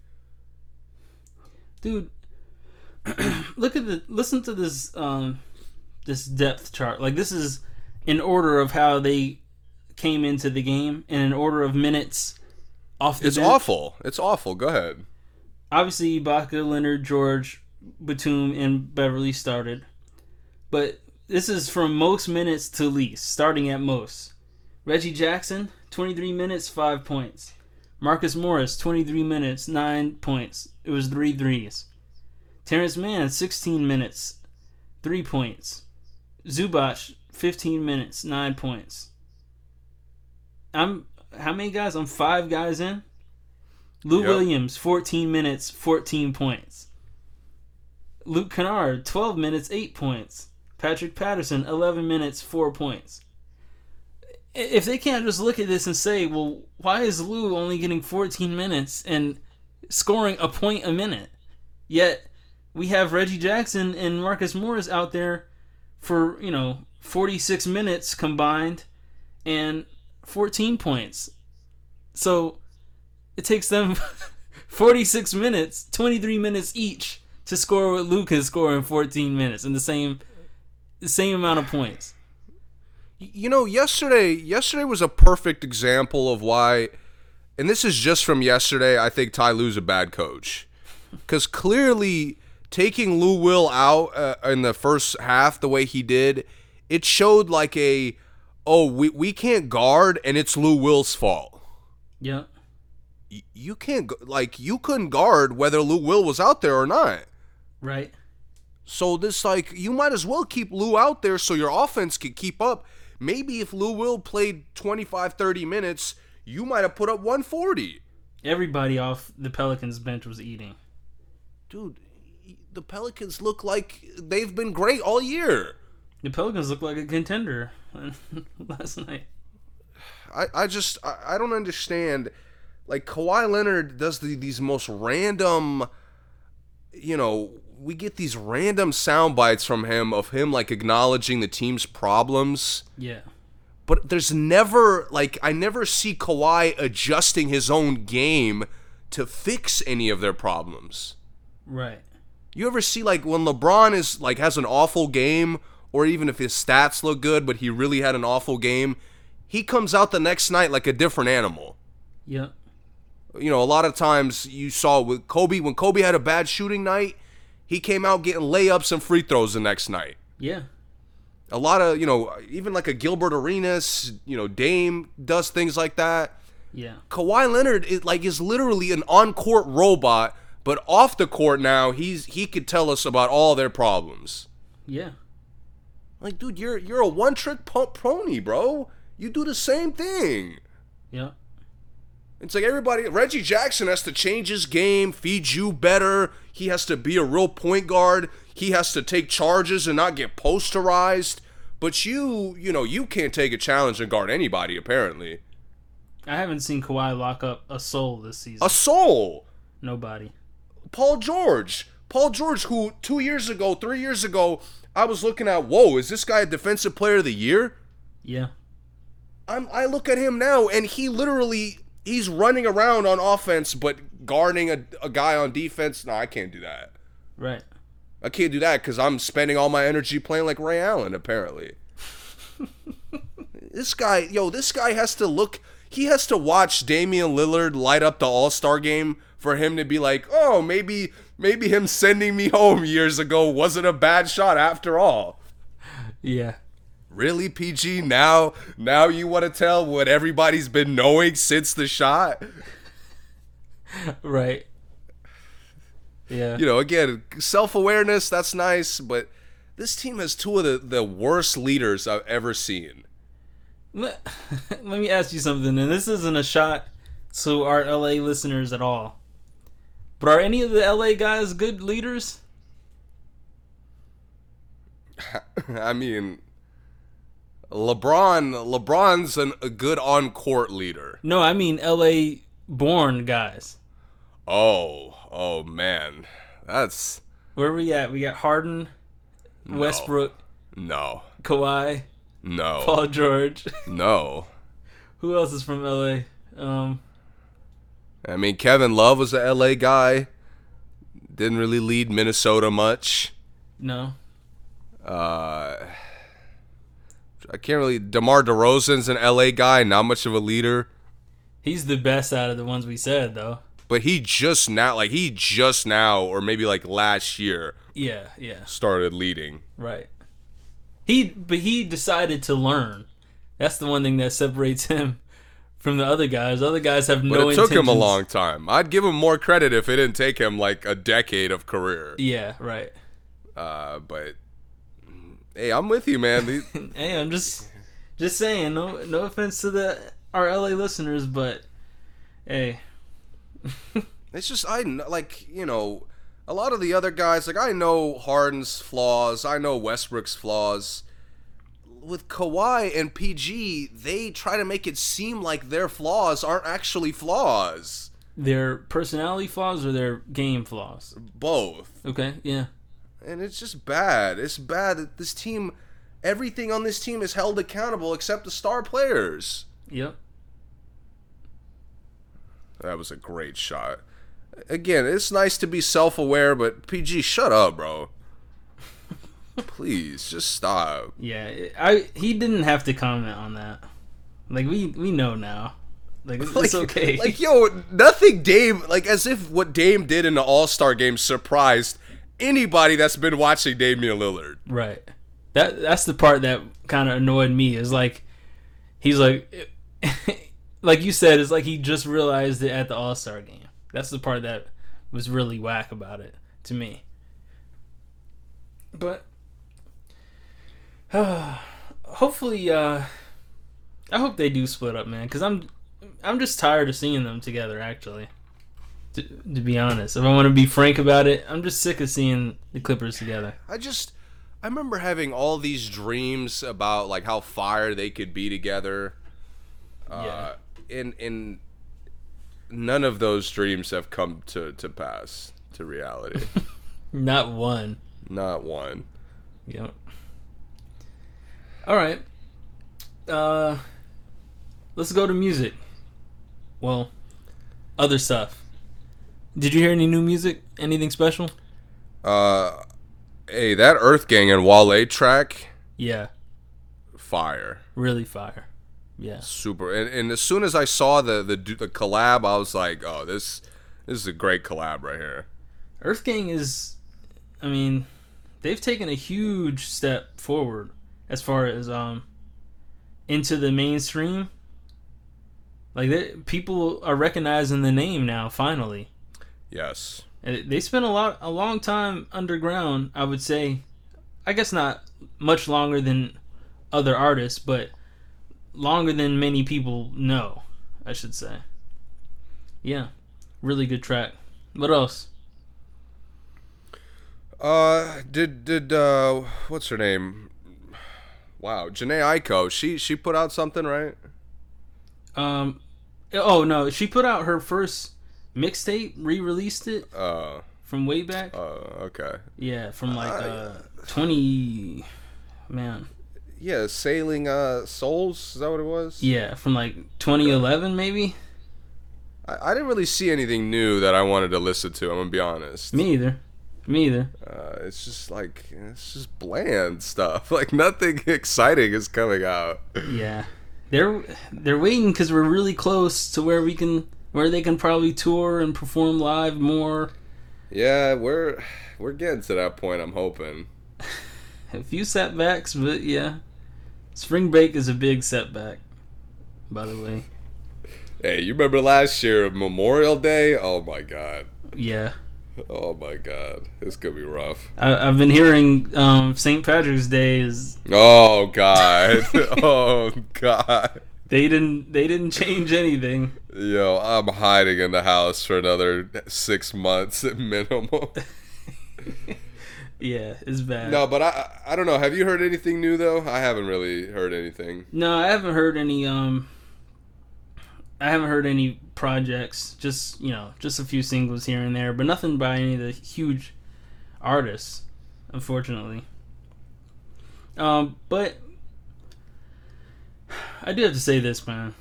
Dude, <clears throat> look at the listen to this um this depth chart. Like this is in order of how they came into the game and in order of minutes off the It's bench. awful. It's awful. Go ahead. Obviously, Ibaka, Leonard, George, Batum, and Beverley started, but this is from most minutes to least, starting at most. Reggie Jackson, 23 minutes, 5 points. Marcus Morris, 23 minutes, 9 points. It was three threes. Terance Mann, 16 minutes, 3 points. Zubac, 15 minutes, 9 points. I'm how many guys? I'm 5 guys in. Lou Yep. Williams, 14 minutes, 14 points. Luke Kennard, 12 minutes, 8 points. Patrick Patterson, 11 minutes, 4 points. If they can't just look at this and say, well, why is Lou only getting 14 minutes and scoring a point a minute? Yet we have Reggie Jackson and Marcus Morris out there for, you know, 46 minutes combined and 14 points. So it takes them <laughs> 46 minutes, 23 minutes each to score what Luke can score in 14 minutes in the same the same amount of points. You know, yesterday yesterday was a perfect example of why and this is just from yesterday, I think Ty Lue's a bad coach. Cuz clearly taking Lou Will out uh, in the first half the way he did, it showed like a oh, we we can't guard and it's Lou Will's fault. Yeah. Y- You can't like you couldn't guard whether Lou Will was out there or not. Right. So this like you might as well keep Lou out there so your offense can keep up. Maybe if Lou Will played 25 30 minutes, you might have put up 140. Everybody off the Pelicans bench was eating. Dude, the Pelicans look like they've been great all year. The Pelicans looked like a contender <laughs> last night. I, I just I, I don't understand. Like Kawhi Leonard does the, these most random, you know, we get these random sound bites from him of him like acknowledging the team's problems. Yeah. but there's never like I never see Kawhi adjusting his own game to fix any of their problems. Right. You ever see like when LeBron is like has an awful game or even if his stats look good but he really had an awful game, he comes out the next night like a different animal. Yeah. You know, a lot of times you saw with Kobe when Kobe had a bad shooting night, he came out getting layups and free throws the next night. Yeah. a lot of you know even like a Gilbert Arenas, you know Dame does things like that. Yeah. Kawhi Leonard is like is literally an on court robot, but off the court now he's he could tell us about all their problems. Yeah. Like, dude, you're you're a one trick pony, bro. You do the same thing. Yeah. It's like everybody. Reggie Jackson has to change his game, feed you better. He has to be a real point guard. He has to take charges and not get posterized. But you, you know, you can't take a challenge and guard anybody. Apparently, I haven't seen Kawhi lock up a soul this season. a soul. Nobody. Paul George. Paul George, who two years ago, three years ago, I was looking at. Whoa, is this guy a defensive player of the year? Yeah. I'm, I look at him now, and he literally he's running around on offense, but guarding a, a guy on defense. No, I can't do that. Right. I can't do that because I'm spending all my energy playing like Ray Allen. Apparently, <laughs> This guy, yo, this guy has to look. He has to watch Damian Lillard light up the All Star game for him to be like, oh, maybe, maybe him sending me home years ago wasn't a bad shot after all. Yeah. Really, PG? Now, now you want to tell what everybody's been knowing since the shot? Right. Yeah. You know, again, self awareness, that's nice, but this team has two of the, the worst leaders I've ever seen. Let, <laughs> let me ask you something, and this isn't a shot to our LA listeners at all. But are any of the LA guys good leaders? <laughs> I mean, LeBron, LeBron's an, a good on court leader. No, I mean LA born guys. Oh, oh man, that's Where we at? We got Harden, Westbrook, no, Kawhi, no, Paul George. no. <laughs> Who else is from LA? Um, I mean, Kevin Love was a LA guy. Didn't really lead Minnesota much. no. Uh, I can't really. DeMar DeRozan's an LA guy, not much of a leader. He's the best out of the ones we said, though. But he just now, like he just now, or maybe like last year, Yeah, yeah, started leading. right. He, but he decided to learn. That's the one thing that separates him from the other guys. Other guys have no. But it took him a long time. I'd give him more credit if it didn't take him like a decade of career. Yeah, right. Uh, but hey, I'm with you, man. The- <laughs> Hey, I'm just, just saying. No, no offense to the our LA listeners, but hey, <laughs> It's just I like you know a lot of the other guys. Like I know Harden's flaws. I know Westbrook's flaws. With Kawhi and PG, they try to make it seem like their flaws aren't actually flaws. their personality flaws or their game flaws. Both, Okay, yeah, and it's just bad. It's bad that this team, everything on this team is held accountable except the star players. yep. That was a great shot. Again, it's nice to be self-aware, but PG, shut up, bro. Please, just stop. Yeah, I he didn't have to comment on that. Like we we know now. Like it's, <laughs> okay. Like, yo, nothing Dame, like, as if what Dame did in the All Star game surprised anybody that's been watching Damian Lillard. right. That that's the part that kind of annoyed me. Is like he's like <laughs> like you said. It's like he just realized it at the All Star game. That's the part that was really whack about it to me. But <sighs> hopefully, uh, I hope they do split up, man. Because I'm I'm just tired of seeing them together. Actually, to, to be honest, if I want to be frank about it, I'm just sick of seeing the Clippers together. I just, I remember having all these dreams about, like, how fire they could be together. Uh, and, and none of those dreams have come to, to pass, to reality. <laughs> Not one. Not one. Yep. All right. Uh, let's go to music. Well, other stuff. Did you hear any new music? Anything special? Uh, hey, that EarthGang and Wale track, Yeah, fire. really fire. Yeah. super and, and as soon as i saw the, the the collab i was like oh this this is a great collab right here EarthGang is, I mean, they've taken a huge step forward as far as um into the mainstream. Like they, people are recognizing the name now. Finally, yes And they spent a lot, a long time underground. I would say, I guess not much longer than other artists, but longer than many people know. I should say. Yeah, really good track. What else? uh did did uh what's her name wow Jhené Aiko she she put out something right Um, oh no, she put out her first mixtape, re-released it uh from way back. uh okay Yeah, from like uh twenty, man. yeah sailing uh souls is that what it was Yeah, from like 2011 maybe. I, I didn't really see anything new that i wanted to listen to i'm gonna be honest Me either. Me either. uh it's just like it's just bland stuff <laughs> like nothing exciting is coming out Yeah. they're they're waiting because we're really close to where we can where they can probably tour and perform live more. Yeah, we're we're getting to that point. I'm hoping. <laughs> A few setbacks, but yeah, spring break is a big setback. By the way, Hey, you remember last year Memorial Day? Oh my god. yeah, Oh my god. It's gonna be rough. I, I've been hearing um, St. Patrick's Day is Oh god. <laughs> oh god. they didn't they didn't change anything. Yo, I'm hiding in the house for another six months at minimum. <laughs> Yeah, it's bad. no, but I I don't know. Have you heard anything new though? I haven't really heard anything. No, I haven't heard any. Um, I haven't heard any projects. Just you know, just a few singles here and there, but nothing by any of the huge artists, unfortunately. Um, but I do have to say this, man.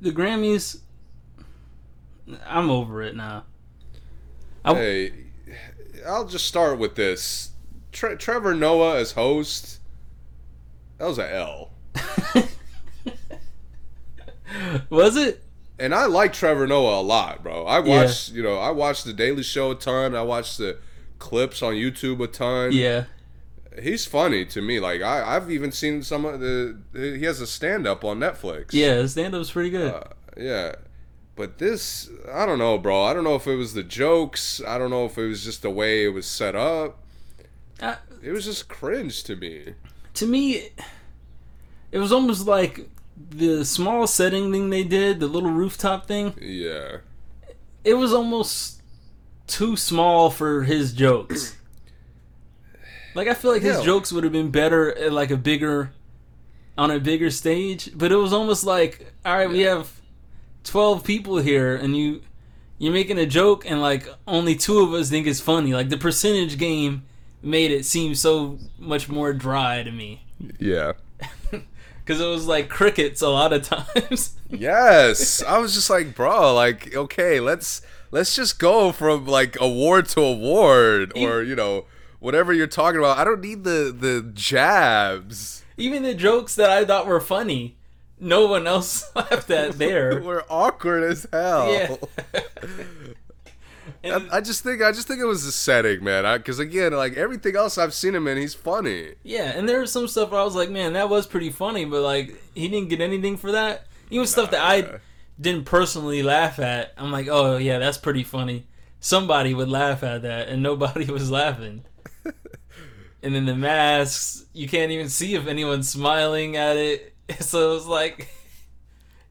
The Grammys, I'm over it now. I- Hey, I'll just start with this. Tre- Trevor Noah as host. That was a L. <laughs> Was it? And I like Trevor Noah a lot, bro. I watched, you know, I watched the Daily Show a ton. I watched the clips on YouTube a ton. Yeah. He's funny to me. Like I, I've even seen some of the. He has a stand up on Netflix. Yeah, the stand up's pretty good. Uh, yeah. But this, I don't know, bro. I don't know if it was the jokes. I don't know if it was just the way it was set up. I, It was just cringe to me. to me, it was almost like the small setting thing they did, the little rooftop thing. Yeah. It was almost too small for his jokes. <clears throat> Like I feel like his jokes would have been better at like a bigger, on a bigger stage. But it was almost like, all right, we have twelve people here, and you, you're making a joke, and like only two of us think it's funny. Like the percentage game made it seem so much more dry to me. Yeah. <laughs> Because it was like crickets a lot of times. <laughs> Yes. I was just like, bro, like, okay, let's let's just go from like award to award or, you know, whatever you're talking about. I don't need the the jabs. Even the jokes that I thought were funny, no one else laughed at <laughs> there. We're awkward as hell. yeah. <laughs> I, and, I just think I just think it was the setting, man. Because again, like everything else I've seen him in, he's funny. yeah, and there was some stuff where I was like, man, that was pretty funny, but like he didn't get anything for that. Even stuff that I didn't personally laugh at. I'm like, oh yeah, that's pretty funny. Somebody would laugh at that, and nobody <laughs> was laughing. <laughs> and then the masks, you can't even see if anyone's smiling at it. <laughs> So it was like,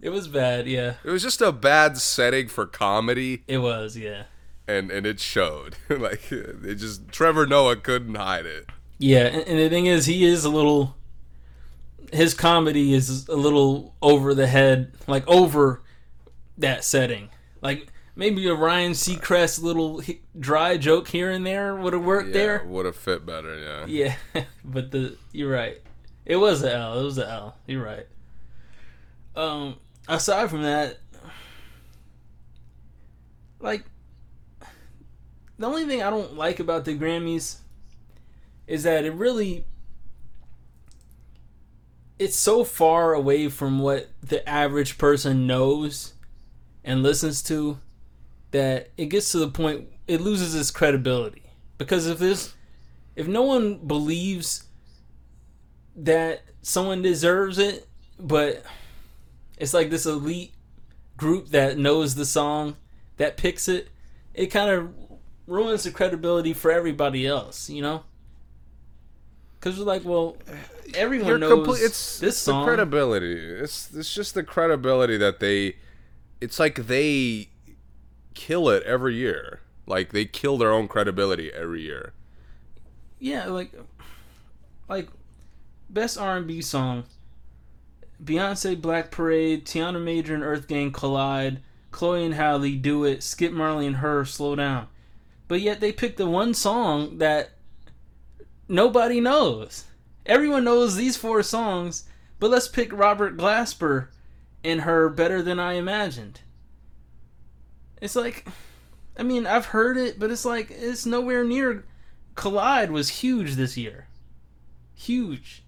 it was bad. Yeah, It was just a bad setting for comedy, it was. Yeah. And and it showed. <laughs> like it just Trevor Noah couldn't hide it. Yeah, and, and the thing is, he is a little. His comedy is a little over the head, like over that setting. Like maybe a Ryan Seacrest little dry joke here and there would have worked Yeah, there. would have fit better. Yeah. Yeah, <laughs> but the you're right. It was a L. It was a L. You're right. Um, aside from that, like the only thing I don't like about the Grammys is that it really it's so far away from what the average person knows and listens to that it gets to the point it loses its credibility. Because if this if no one believes that someone deserves it but it's like this elite group that knows the song that picks it it kind of ruins the credibility for everybody else you know because we're like well everyone You're knows complete- it's this it's song the credibility. It's it's just the credibility that they. It's like they kill it every year. Like they kill their own credibility every year. yeah like like best r&b song beyonce black parade tiana major and earth gang collide chloe and halle do it skip marley and her slow down but yet they picked the one song that nobody knows everyone knows these four songs but let's pick robert glasper and her better than i imagined it's like i mean i've heard it but it's like it's nowhere near Collide was huge this year. Huge.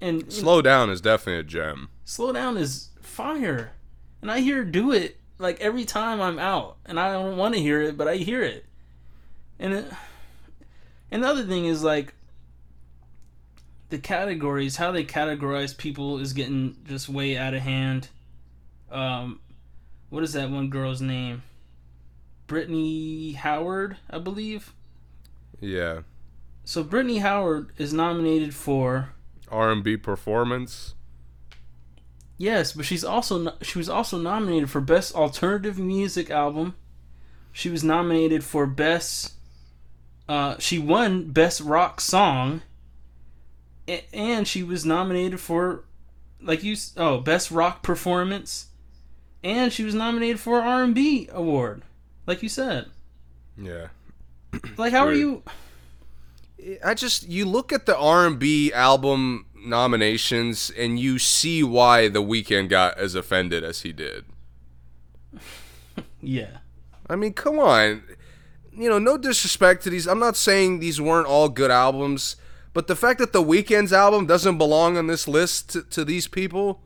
And Slow down is definitely a gem. slow down is fire, and I hear do it like every time I'm out, and I don't want to hear it, but I hear it. And it, another thing is like the categories, how they categorize people is getting just way out of hand. Um, what is that one girl's name? Brittany Howard, I believe. Yeah. So Brittany Howard is nominated for R&B performance. Yes, but she's also she was also nominated for best alternative music album. She was nominated for best. Uh, she won best rock song. And she was nominated for, like you s- oh best rock performance, and she was nominated for R and B award, like you said. Yeah. Like how are you? I just you look at the R&B album nominations and you see why The Weeknd got as offended as he did. Yeah, I mean, come on. You know, no disrespect to these. I'm not saying these weren't all good albums, but the fact that The Weeknd's album doesn't belong on this list to, to these people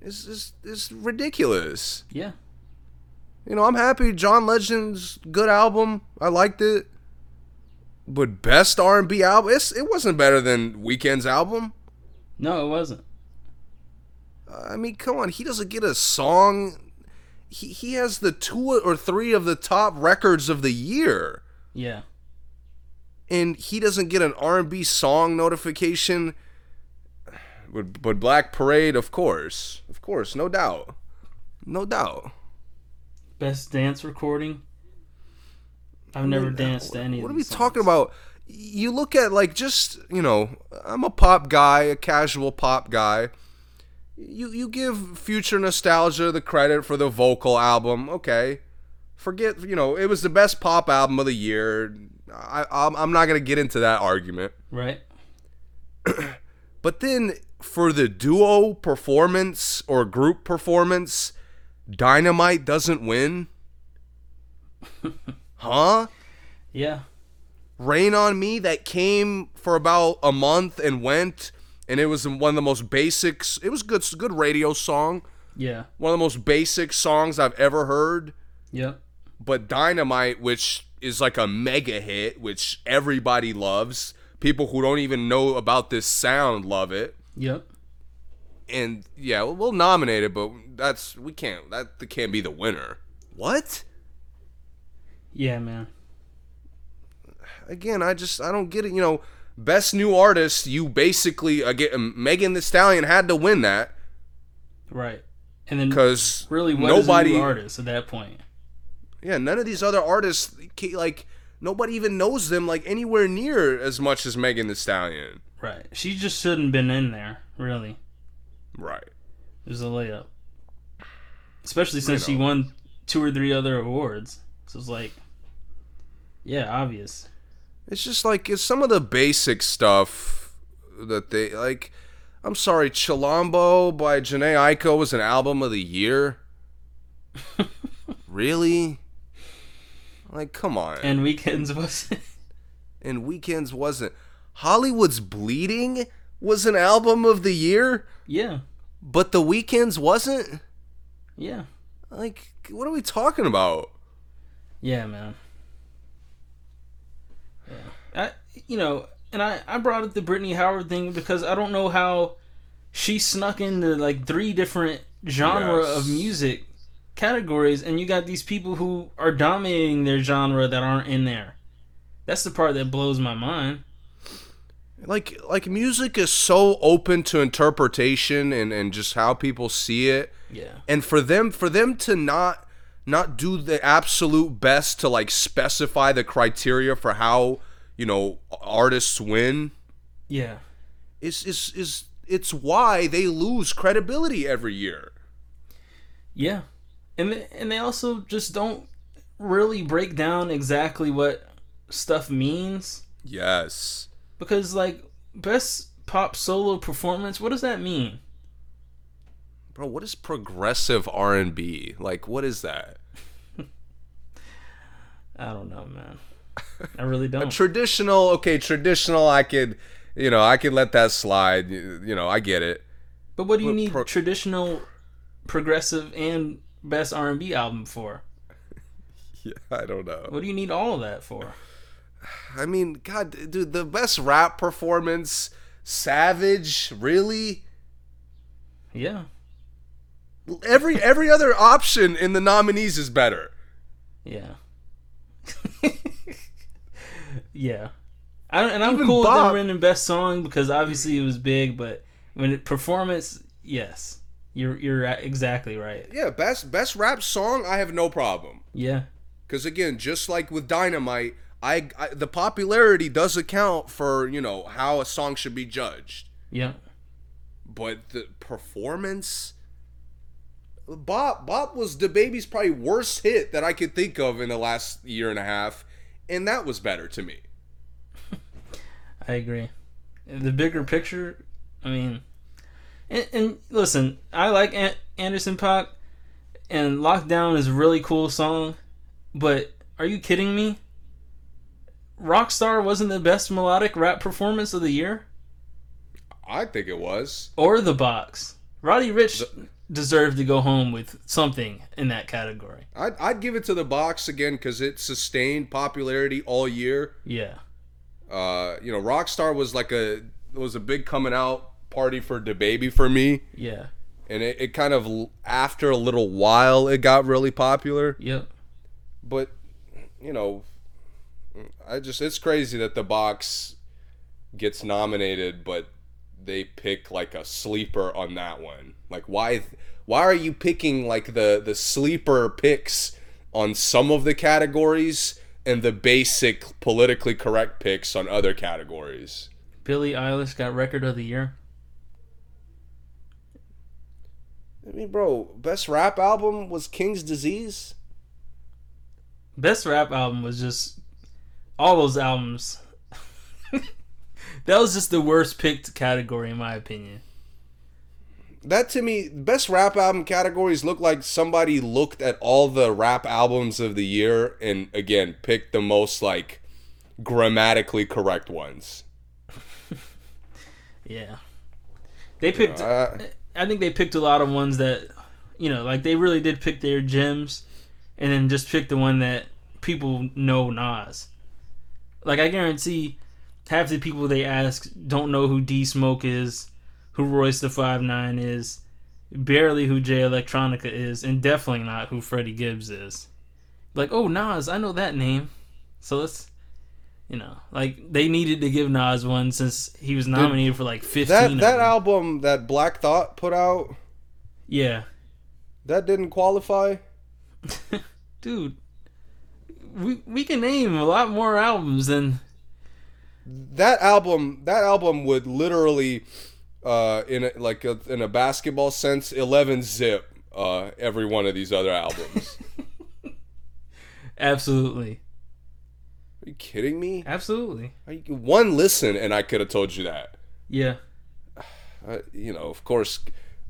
is, is is ridiculous. yeah, You know, I'm happy John Legend's good album. I liked it. But best R&B album, it's, it wasn't better than Weeknd's album. no, it wasn't. I mean, come on, he doesn't get a song. He he has the two or three of the top records of the year, Yeah, and he doesn't get an R&B song notification. But, but Black Parade, of course, of course, no doubt, no doubt. best dance recording. I've never danced to any. What are we these talking about? You look at like just you know, I'm a pop guy, a casual pop guy. You you give Future Nostalgia the credit for the vocal album, okay? Forget you know it was the best pop album of the year. I I'm, I'm not gonna get into that argument. Right. <clears throat> But then for the duo performance or group performance, Dynamite doesn't win. <laughs> huh? Yeah. Rain on Me that came for about a month and went, and it was one of the most basics. It was good, good radio song. Yeah. One of the most basic songs I've ever heard. Yep. But Dynamite, which is like a mega hit, which everybody loves. People who don't even know about this sound love it. Yep. And yeah, we'll, we'll nominate it, but that's we can't. That can't be the winner. What? Yeah, man. again, I just I don't get it. You know, best new artist, you basically again Megan Thee Stallion had to win that Right. And then because really, nobody, is a new artist at that point? yeah, none of these other artists like nobody even knows them like anywhere near as much as Megan Thee Stallion. Right. She just shouldn't been in there. Really, Right. it was a layup. Especially since she know. won two or three other awards. So it's like, yeah, obvious. It's just like it's some of the basic stuff that they like. I'm sorry, Chilombo by Jhené Aiko was an album of the year. <laughs> really? Like, come on. And Weeknd's wasn't. and Weeknd's wasn't. Hollywood's Bleeding was an album of the year, yeah. but The Weeknd's wasn't. Yeah. Like, what are we talking about? Yeah, man. Yeah. I you know, and I I brought up the Brittany Howard thing because I don't know how she snuck into like three different genre Yes. of music categories and you got these people who are dominating their genre that aren't in there. That's the part that blows my mind. Like, like music is so open to interpretation and and just how people see it. Yeah. and for them for them to not not do the absolute best to like specify the criteria for how you know artists win Yeah. is is is it's why they lose credibility every year Yeah. And they, and they also just don't really break down exactly what stuff means. yes Because like best pop solo performance, what does that mean? bro what is progressive r&b like what is that <laughs> I don't know, man. <laughs> I really don't. traditional okay traditional i could you know, I can let that slide. You you know, I get it. But what do you But need pro- traditional, progressive, and best R and B album for? <laughs> Yeah, I don't know. What do you need all of that for? I mean, God, dude, the best rap performance, Savage, really. Yeah, Every every other option in the nominees is better. yeah, <laughs> yeah. I don't, and I'm Even cool with Bob- them winning best song because obviously it was big, but when it performance, yes, you're you're exactly right. Yeah, best best rap song, I have no problem. Yeah, Because again, just like with Dynamite, I, I the popularity does account for you know how a song should be judged, yeah, but the performance. Bop Bop was DaBaby's probably worst hit that I could think of in the last year and a half, and that was better to me. <laughs> I agree. The bigger picture, I mean, and, and listen, I like An- Anderson Paak, and Lockdown is a really cool song, but are you kidding me? Rockstar wasn't the best melodic rap performance of the year, I think it was. or the box. Roddy Ricch deserved to go home with something in that category. I'd, I'd give it to the box again because it sustained popularity all year. Yeah, Uh, you know, Rockstar was like a was a big coming out party for DaBaby for me, yeah, and it, it kind of after a little while it got really popular. yep, But you know, I just it's crazy that the box gets nominated, but they pick like a sleeper on that one. Like why why are you picking like the the sleeper picks on some of the categories and the basic politically correct picks on other categories? Billie Eilish got record of the year. I mean, bro, best rap album was King's Disease. Best rap album was just all those albums. That was just the worst picked category in my opinion. That to me, best rap album categories look like somebody looked at all the rap albums of the year and again picked the most like grammatically correct ones. <laughs> Yeah. They picked I think they picked a lot of ones that you know, like they really did pick their gems and then just pick the one that people know Nas. Like I guarantee half the people they ask don't know who D Smoke is, who Royce the Five Nine is, barely who Jay Electronica is, and definitely not who Freddie Gibbs is. Like, oh Nas, I know that name. So let's you know, like they needed to give Nas one since he was nominated for like fifteen. that that album that Black Thought put out yeah, that didn't qualify. <laughs> dude, we we can name a lot more albums than That album that album would literally uh in a, like a, in a basketball sense 11 zip uh every one of these other albums. <laughs> absolutely, Are you kidding me? absolutely, you- One listen and I could have told you that. yeah, <sighs> uh, you know, of course,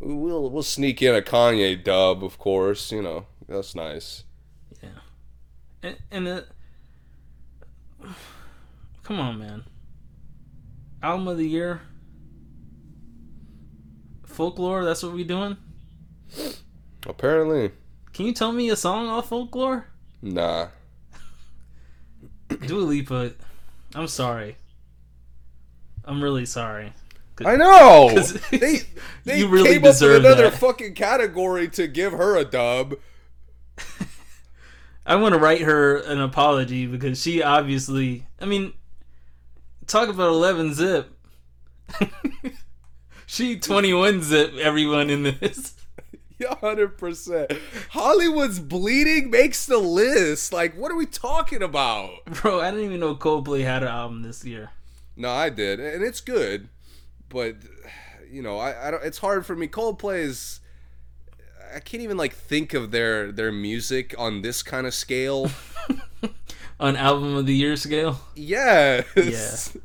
we'll we'll sneak in a Kanye dub, of course. You know, that's nice. Yeah. And, and the, come on, man, album of the year, folklore. That's what we doing. Apparently, Can you tell me a song off folklore? nah. Dua Lipa, I'm sorry. I'm really sorry. I know. <laughs> they they <laughs> you really came up deserve with another that. fucking category to give her a dub. <laughs> I want to write her an apology because she obviously, I mean, talk about 11 zip. <laughs> she 21 zip everyone in this. <laughs> Yeah, hundred percent. Hollywood's bleeding makes the list. Like, what are we talking about? Bro, I didn't even know Coldplay had an album this year. No, I did, and it's good, but you know, I, I don't. It's hard for me. Coldplay is. I can't even like think of their their music on this kind of scale. <laughs> On album of the year scale. yes. Yeah.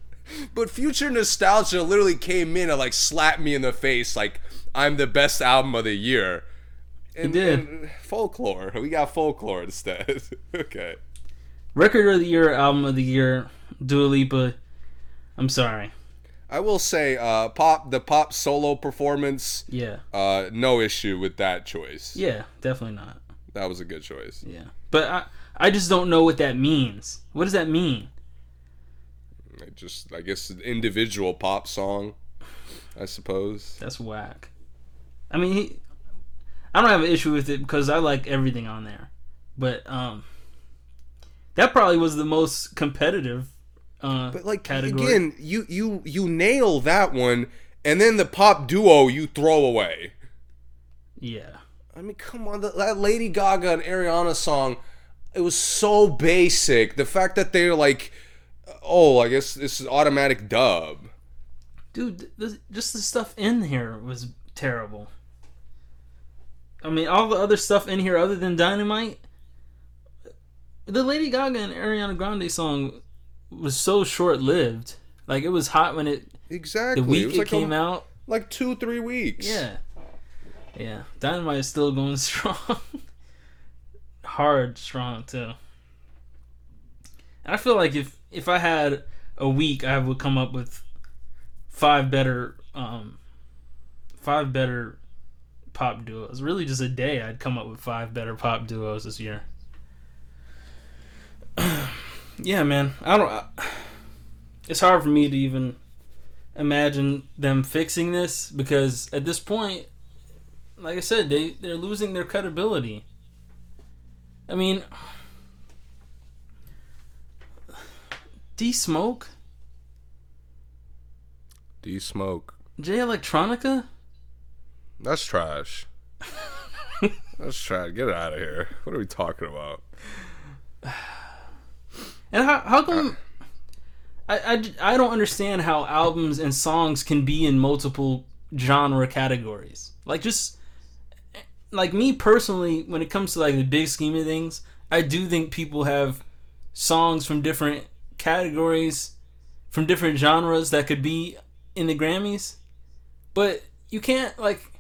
But future nostalgia literally came in and like slapped me in the face, like I'm the best album of the year. And, did. and folklore. We got folklore instead. <laughs> okay. Record of the year, album of the year, Dua Lipa. I'm sorry. I will say, uh, pop the pop solo performance. Yeah. Uh, no issue with that choice. Yeah, definitely not. That was a good choice. Yeah. But I I just don't know what that means. What does that mean? I just, I guess, an individual pop song. I suppose. That's whack. I mean, he, I don't have an issue with it because I like everything on there. But um that probably was the most competitive uh But like category. again, you you you nail that one, and then the pop duo you throw away. Yeah. I mean, come on, that, that Lady Gaga and Ariana song, it was so basic. The fact that they're like, oh, I guess this is automatic dub. Dude, this, just the stuff in here was terrible. I mean, all the other stuff in here other than Dynamite. The Lady Gaga and Ariana Grande song was so short lived. Like it was hot when it Exactly. the week it it, like came a- out. like two, three weeks. Yeah. Yeah. Dynamite is still going <laughs> strong. Hard strong too. And I feel like if if I had a week I would come up with five better um five better pop duos. Really just a day I'd come up with five better pop duos this year. <clears throat> yeah, man. I don't I, it's hard for me to even imagine them fixing this because at this point, like I said, they they're losing their credibility. I mean, <sighs> D Smoke, D Smoke, Jay Electronica. That's trash. <laughs> That's trash. Get it out of here. What are we talking about? <sighs> And how how come? I, I, I don't understand how albums and songs can be in multiple genre categories. Like just like me personally, when it comes to like the big scheme of things, I do think people have songs from different categories, from different genres that could be in the Grammys, but you can't like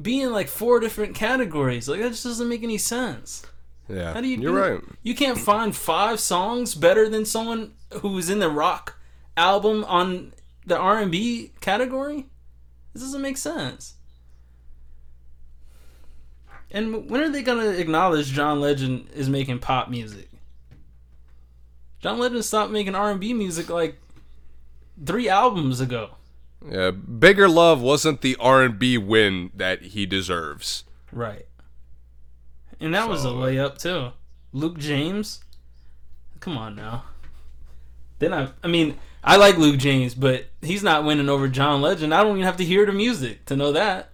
be in like four different categories. Like that just doesn't make any sense. Yeah, How do you you're do right. You can't find five songs better than someone who was in the rock album on the R and B category. This doesn't make sense. And when are they gonna acknowledge John Legend is making pop music? John Legend stopped making R and B music like three albums ago. Yeah, Bigger Love wasn't the R&B win that he deserves. Right. And that was a layup too. Luke James. Come on now. Then I I mean, I like Luke James, but he's not winning over John Legend. I don't even have to hear the music to know that.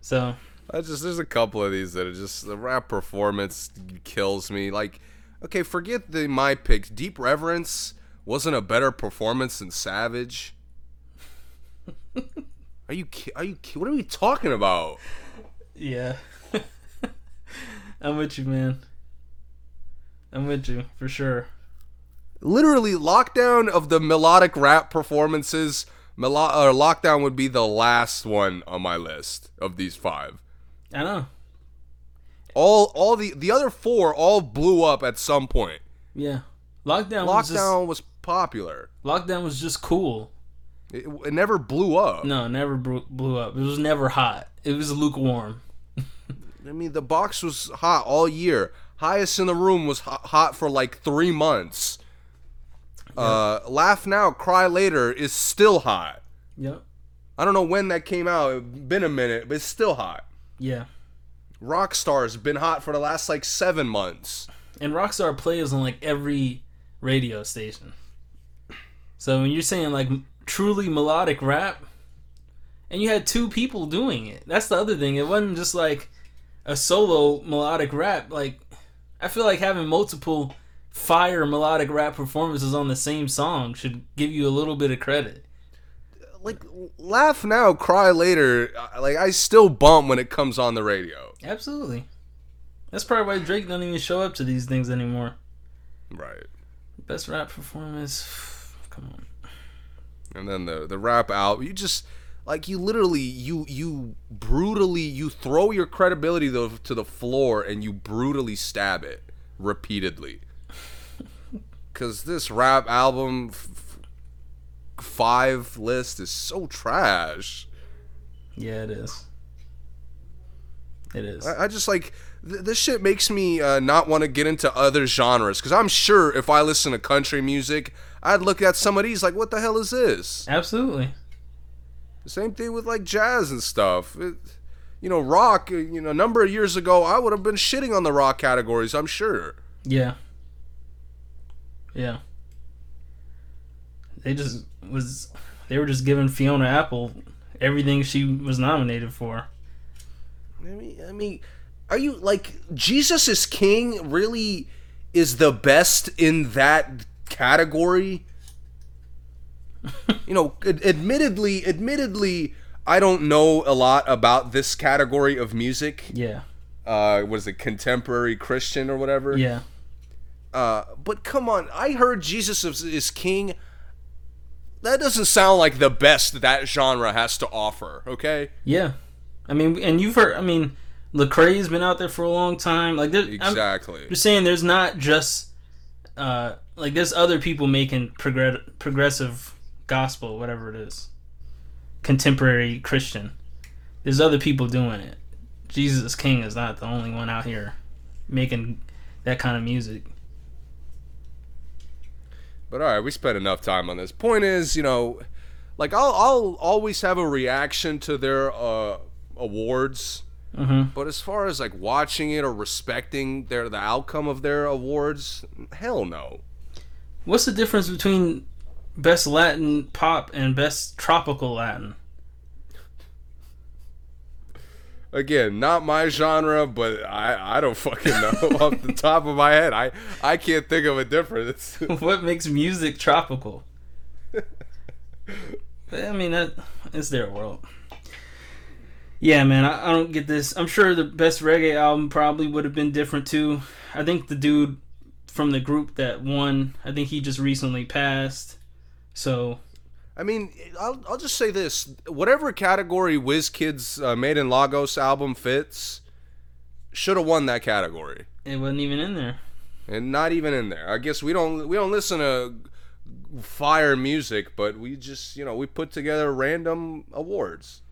So, I just there's a couple of these that are just the rap performance kills me. Like, okay, forget the my picks. Deep Reverence wasn't a better performance than Savage. <laughs> Are you are you what are we talking about? yeah. <laughs> I'm with you, man. I'm with you for sure. Literally, lockdown of the melodic rap performances. Melo- or lockdown would be the last one on my list of these five. I know. All all the the other four all blew up at some point. Yeah. Lockdown was just Lockdown was popular. Lockdown was just cool. It, it never blew up. No, it never blew, up. It was never hot. It was lukewarm. <laughs> I mean, the box was hot all year. Highest in the room was hot, hot for like three months. Uh, Laugh Now, Cry Later is still hot. Yep. I don't know when that came out. It's been a minute, but it's still hot. Yeah. Rockstar's been hot for the last like seven months. And Rockstar plays on like every radio station. So when you're saying like truly melodic rap, and you had two people doing it, that's the other thing. It wasn't just like a solo melodic rap. Like I feel like having multiple fire melodic rap performances on the same song should give you a little bit of credit. Like, Laugh Now, Cry Later, like, I still bump when it comes on the radio. Absolutely. That's probably why Drake doesn't even show up to these things anymore. Right. Best rap performance. <sighs> Come on. and then the the rap out you just like you literally you you brutally you throw your credibility to, to the floor and you brutally stab it repeatedly <laughs> because this rap album five list is so trash. Yeah, it is. It is. I, I just like th- this shit makes me uh, not want to get into other genres because I'm sure if I listen to country music, I'd look at some of these like, what the hell is this? Absolutely. The same thing with like jazz and stuff. It, you know, rock. uh, You know, a number of years ago, I would have been shitting on the rock categories. I'm sure. Yeah. Yeah. They just was they were just giving Fiona Apple everything she was nominated for. I mean, I mean, are you like Jesus is King? Really, is the best in that category? you know, ad- admittedly, admittedly, I don't know a lot about this category of music. Yeah. Uh, was it contemporary Christian or whatever? Yeah. Uh, but come on, I heard Jesus is, is King. That doesn't sound like the best that genre has to offer. Okay. Yeah. I mean and you've heard I mean Lecrae's been out there for a long time. Like there, I'm just saying there's not just uh like there's other people making progress, progressive gospel whatever it is. Contemporary Christian. There's other people doing it. Jesus King is not the only one out here making that kind of music. But all right, we spent enough time on this. Point is, you know, like I'll I'll always have a reaction to their uh, awards, Mhm. but as far as like watching it or respecting their the outcome of their awards, hell no. What's the difference between best Latin pop and best tropical Latin? Again, not my genre, but I I don't fucking know <laughs> off the top of my head. I I can't think of a difference. <laughs> what makes music tropical? <laughs> I mean, that it's their world. Yeah, man, I, I don't get this. I'm sure the best reggae album probably would have been different too. I think the dude from the group that won, I think he just recently passed. So I mean, I'll, I'll just say this: whatever category WizKid's uh, "Made in Lagos" album fits, should have won that category, it wasn't even in there. and not even in there. I guess we don't we don't listen to fire music, but we just you know we put together random awards.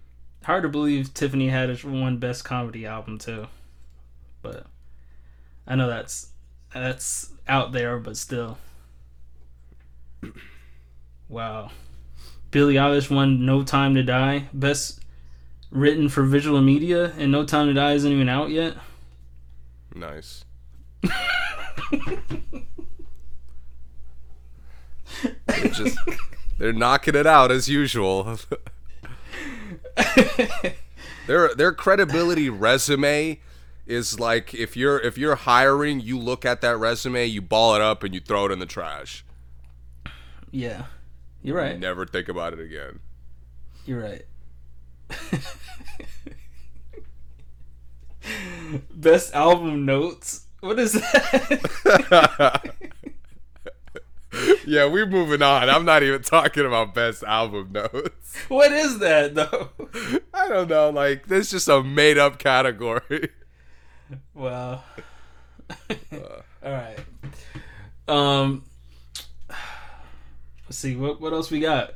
Hard to believe Tiffany Haddish won best comedy album too, but I know that's that's out there, but still. <clears throat> Wow. Billie Eilish won No Time to Die, best written for visual media, and No Time to Die isn't even out yet. Nice. they're just they're knocking it out as usual. <laughs> their their credibility resume is like if you're if you're hiring, you look at that resume, you ball it up, and you throw it in the trash. Yeah, you're right. Never think about it again. You're right. Best album notes. What is that? <laughs> yeah, we're moving on. I'm not even talking about best album notes. what is that though? <laughs> I don't know. Like, this is just a made up category. Wow. <laughs> All right. Um. See what what else we got.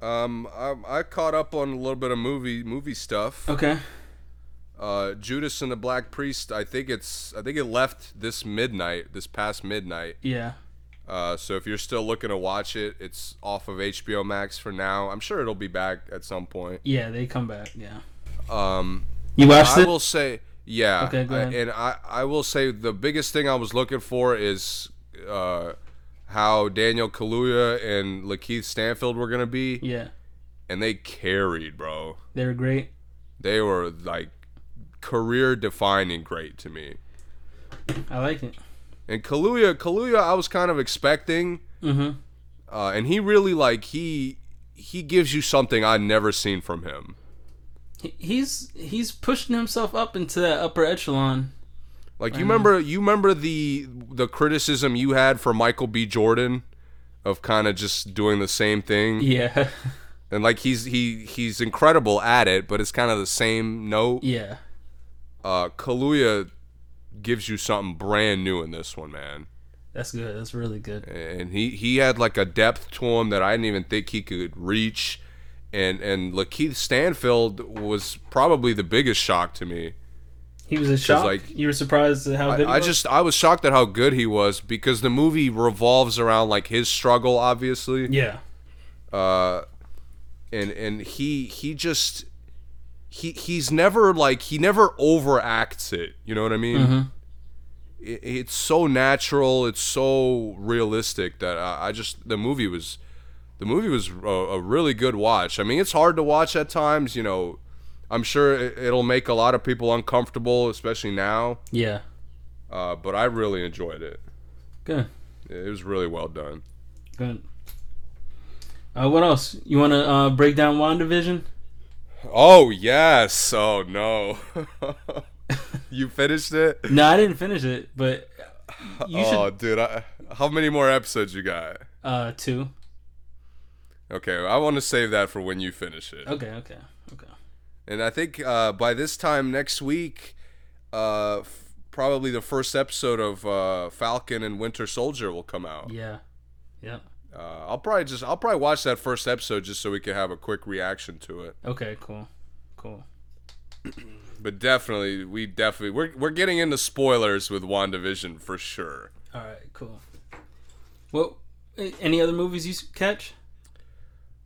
Um, I, I caught up on a little bit of movie movie stuff. Okay. Uh, Judas and the Black Priest. I think it's I think it left this midnight, this past midnight. Yeah. Uh, so if you're still looking to watch it, it's off of HBO Max for now. I'm sure it'll be back at some point. Yeah, they come back. Yeah. Um, You watched I it? I will say, yeah. Okay, go I- and I, I will say the biggest thing I was looking for is uh, how Daniel Kaluuya and Lakeith Stanfield were gonna be, Yeah. and they carried, bro. They were great. They were like career defining great to me. I like it. And Kaluuya, Kaluuya, I was kind of expecting, Mm-hmm. uh, and he really like he he gives you something I've never seen from him. He's he's pushing himself up into that upper echelon. Like you remember, you remember the the criticism you had for Michael B. Jordan of kind of just doing the same thing, Yeah. <laughs> and like he's he he's incredible at it, but it's kind of the same note. yeah. Uh, Kaluuya gives you something brand new in this one, man. That's good. That's really good. and he he had like a depth to him that I didn't even think he could reach. And and Lakeith Stanfield was probably the biggest shock to me. He was a shock. like- you were surprised at how good. I, he I just I was shocked at how good he was because the movie revolves around like his struggle, obviously. yeah, uh, and and he he just he he's never like he never overacts it. You know what I mean? Mhm. It, it's so natural. It's so realistic that I, I just the movie was the movie was a, a really good watch. I mean, it's hard to watch at times. You know, I'm sure it, it'll make a lot of people uncomfortable, especially now. yeah, Uh, but I really enjoyed it. good, It was really well done. good. Uh, what else? You want to uh, break down Wandavision? Oh yes. Oh no. <laughs> you finished it? <laughs> No, I didn't finish it, but you oh, should. dude. I, how many more episodes you got? Uh, two. Okay, I want to save that for when you finish it. Okay, okay. And I think uh, by this time next week, uh, f- probably the first episode of uh, Falcon and Winter Soldier will come out. Yeah, yeah. Uh, I'll probably just I'll probably watch that first episode just so we can have a quick reaction to it. Okay, cool, cool. <clears throat> But definitely, we definitely we're we're getting into spoilers with WandaVision for sure. All right, cool. Well, any other movies you catch?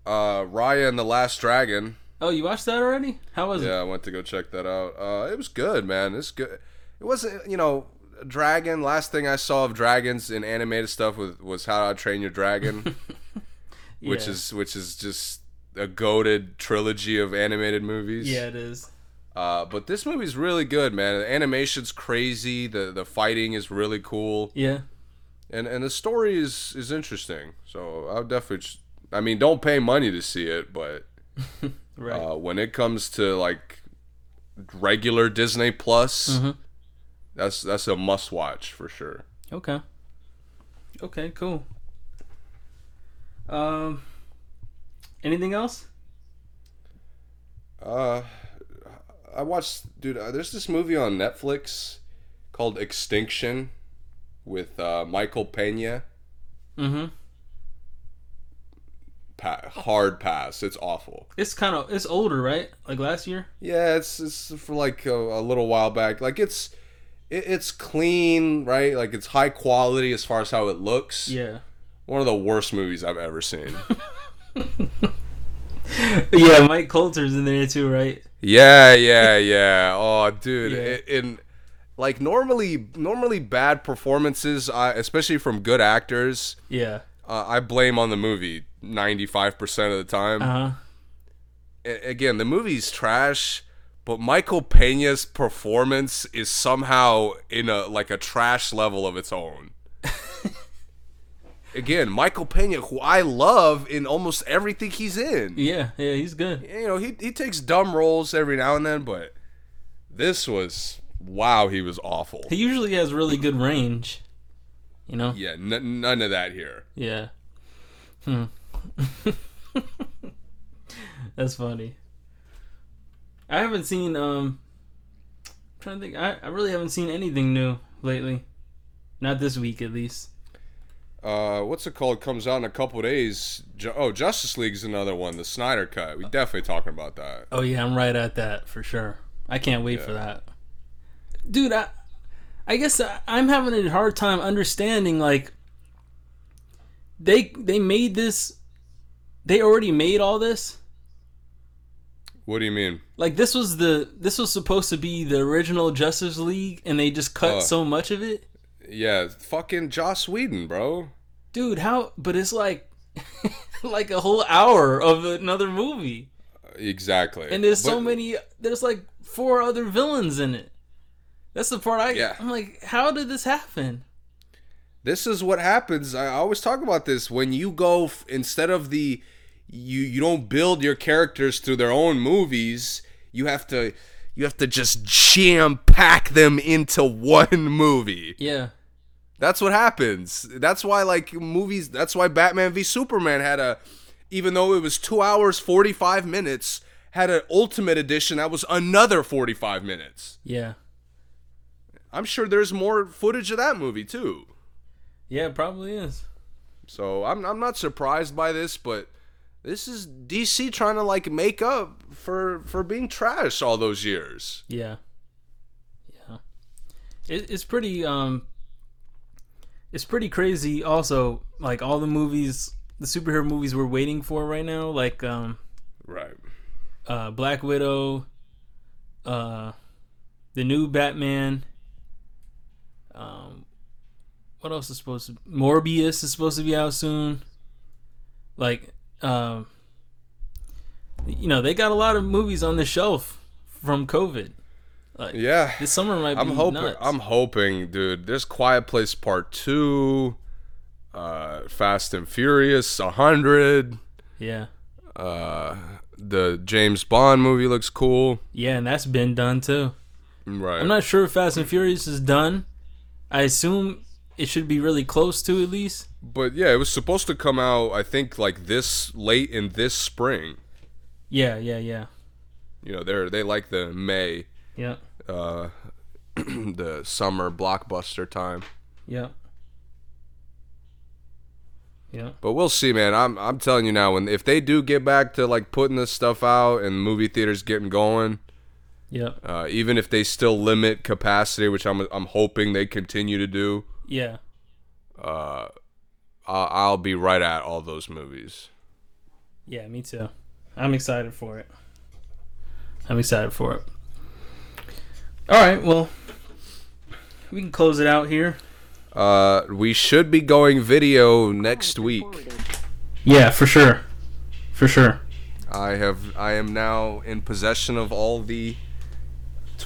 Uh, Raya and the Last Dragon. Oh, you watched that already? How was it? Yeah, I went to go check that out. Uh, it was good, man. It's good. It wasn't, you know, Dragon. Last thing I saw of dragons in animated stuff was was How to Train Your Dragon, it? <laughs> which is which is just a goaded trilogy of animated movies. yeah, it is. Uh, but this movie's really good, man. The animation's crazy. The the fighting is really cool, Yeah, and and the story is is interesting. So I'll definitely. I mean, don't pay money to see it, but <laughs> right. uh, when it comes to like regular Disney Plus, Mhm. that's that's a must watch for sure. Okay. Okay, cool. Um anything else? Uh, I watched, dude. Uh, there's this movie on Netflix called Extinction with uh, Michael Pena. Mhm. Pa- hard pass. It's awful. It's kind of it's older, right? Like last year? Yeah, it's it's for like a, a little while back. Like it's it, it's clean, right? Like it's high quality as far as how it looks. Yeah. One of the worst movies I've ever seen. <laughs> yeah, Mike Colter's in there too, right? Yeah, yeah, yeah. Oh, dude, Yeah. i- in like normally, normally bad performances, uh, especially from good actors, Yeah. Uh, I blame on the movie ninety five percent of the time. Uh-huh. A- again, the movie's trash, but Michael Pena's performance is somehow in a like a trash level of its own. <laughs> again, Michael Pena, who I love in almost everything he's in. Yeah, yeah, he's good. you know, he he takes dumb roles every now and then, but this was wow, he was awful. He usually has really good range. You know? Yeah, n- none of that here. Yeah. Hmm. <laughs> That's funny. I haven't seen um I'm trying to think I, I really haven't seen anything new lately. Not this week at least. Uh, what's it called? Comes out in a couple days. Ju- oh, Justice League's another one. The Snyder cut. We definitely talking about that. Oh yeah, I'm right at that for sure. I can't wait for that. Dude, I I guess I, I'm having a hard time understanding like they they made this they already made all this What do you mean? like this was the this was supposed to be the original Justice League and they just cut Oh. so much of it Yeah, fucking Joss Whedon, bro. dude how but it's like <laughs> like a whole hour of another movie Exactly. and there's so many there's like four other villains in it that's the part i Yeah. i'm like how did this happen This is what happens. I always talk about this when you go f- instead of the you you don't build your characters through their own movies. You have to you have to just jam pack them into one <laughs> movie. yeah That's what happens. That's why like movies. That's why Batman v Superman had a, even though it was two hours forty five minutes, had an Ultimate Edition that was another forty five minutes. yeah I'm sure there's more footage of that movie too. Yeah, it probably is. So I'm I'm not surprised by this, but this is DC trying to like make up for for being trash all those years. Yeah. Yeah. It, it's pretty um it's pretty crazy also like all the movies the superhero movies we're waiting for right now like um Right. uh Black Widow uh the new Batman um what else is supposed to Morbius is supposed to be out soon like um you know they got a lot of movies on the shelf from COVID like Yeah. this summer might be I'm hoping. nuts. I'm hoping, dude. There's Quiet Place Part Two, uh, Fast and Furious, hundred. yeah Uh, the James Bond movie looks cool. Yeah, and that's been done too. Right. I'm not sure if Fast and Furious is done. I assume it should be really close to at least. but yeah, it was supposed to come out. I think like this late in this spring. Yeah, yeah, yeah. You know, they're they like the May, Yeah, uh, <clears throat> the summer blockbuster time. yeah. Yeah. But we'll see, man. I'm I'm telling you now, when if they do get back to like putting this stuff out and movie theaters getting going, Yeah. uh, even if they still limit capacity, which I'm I'm hoping they continue to do, Yeah. uh, I'll, I'll be right at all those movies. Yeah, me too. I'm excited for it. I'm excited for it. All right, well, we can close it out here. Uh, we should be going video next week. Yeah, for sure. For sure. I have I am now in possession of all the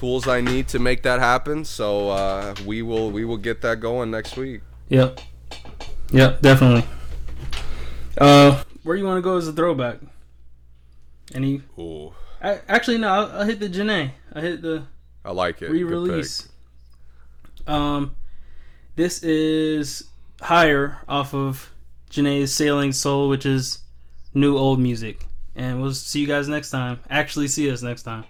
tools I need to make that happen. So uh, we will we will get that going next week. Yep. Yep, definitely. Uh, where you want to go as a throwback? Any? Ooh, I, actually, no. I'll, I'll hit the Jhené. I hit the I like it. Re-release. Um, this is higher off of Jhené's Sailing Soul, which is new old music. And we'll see you guys next time. Actually, see us next time.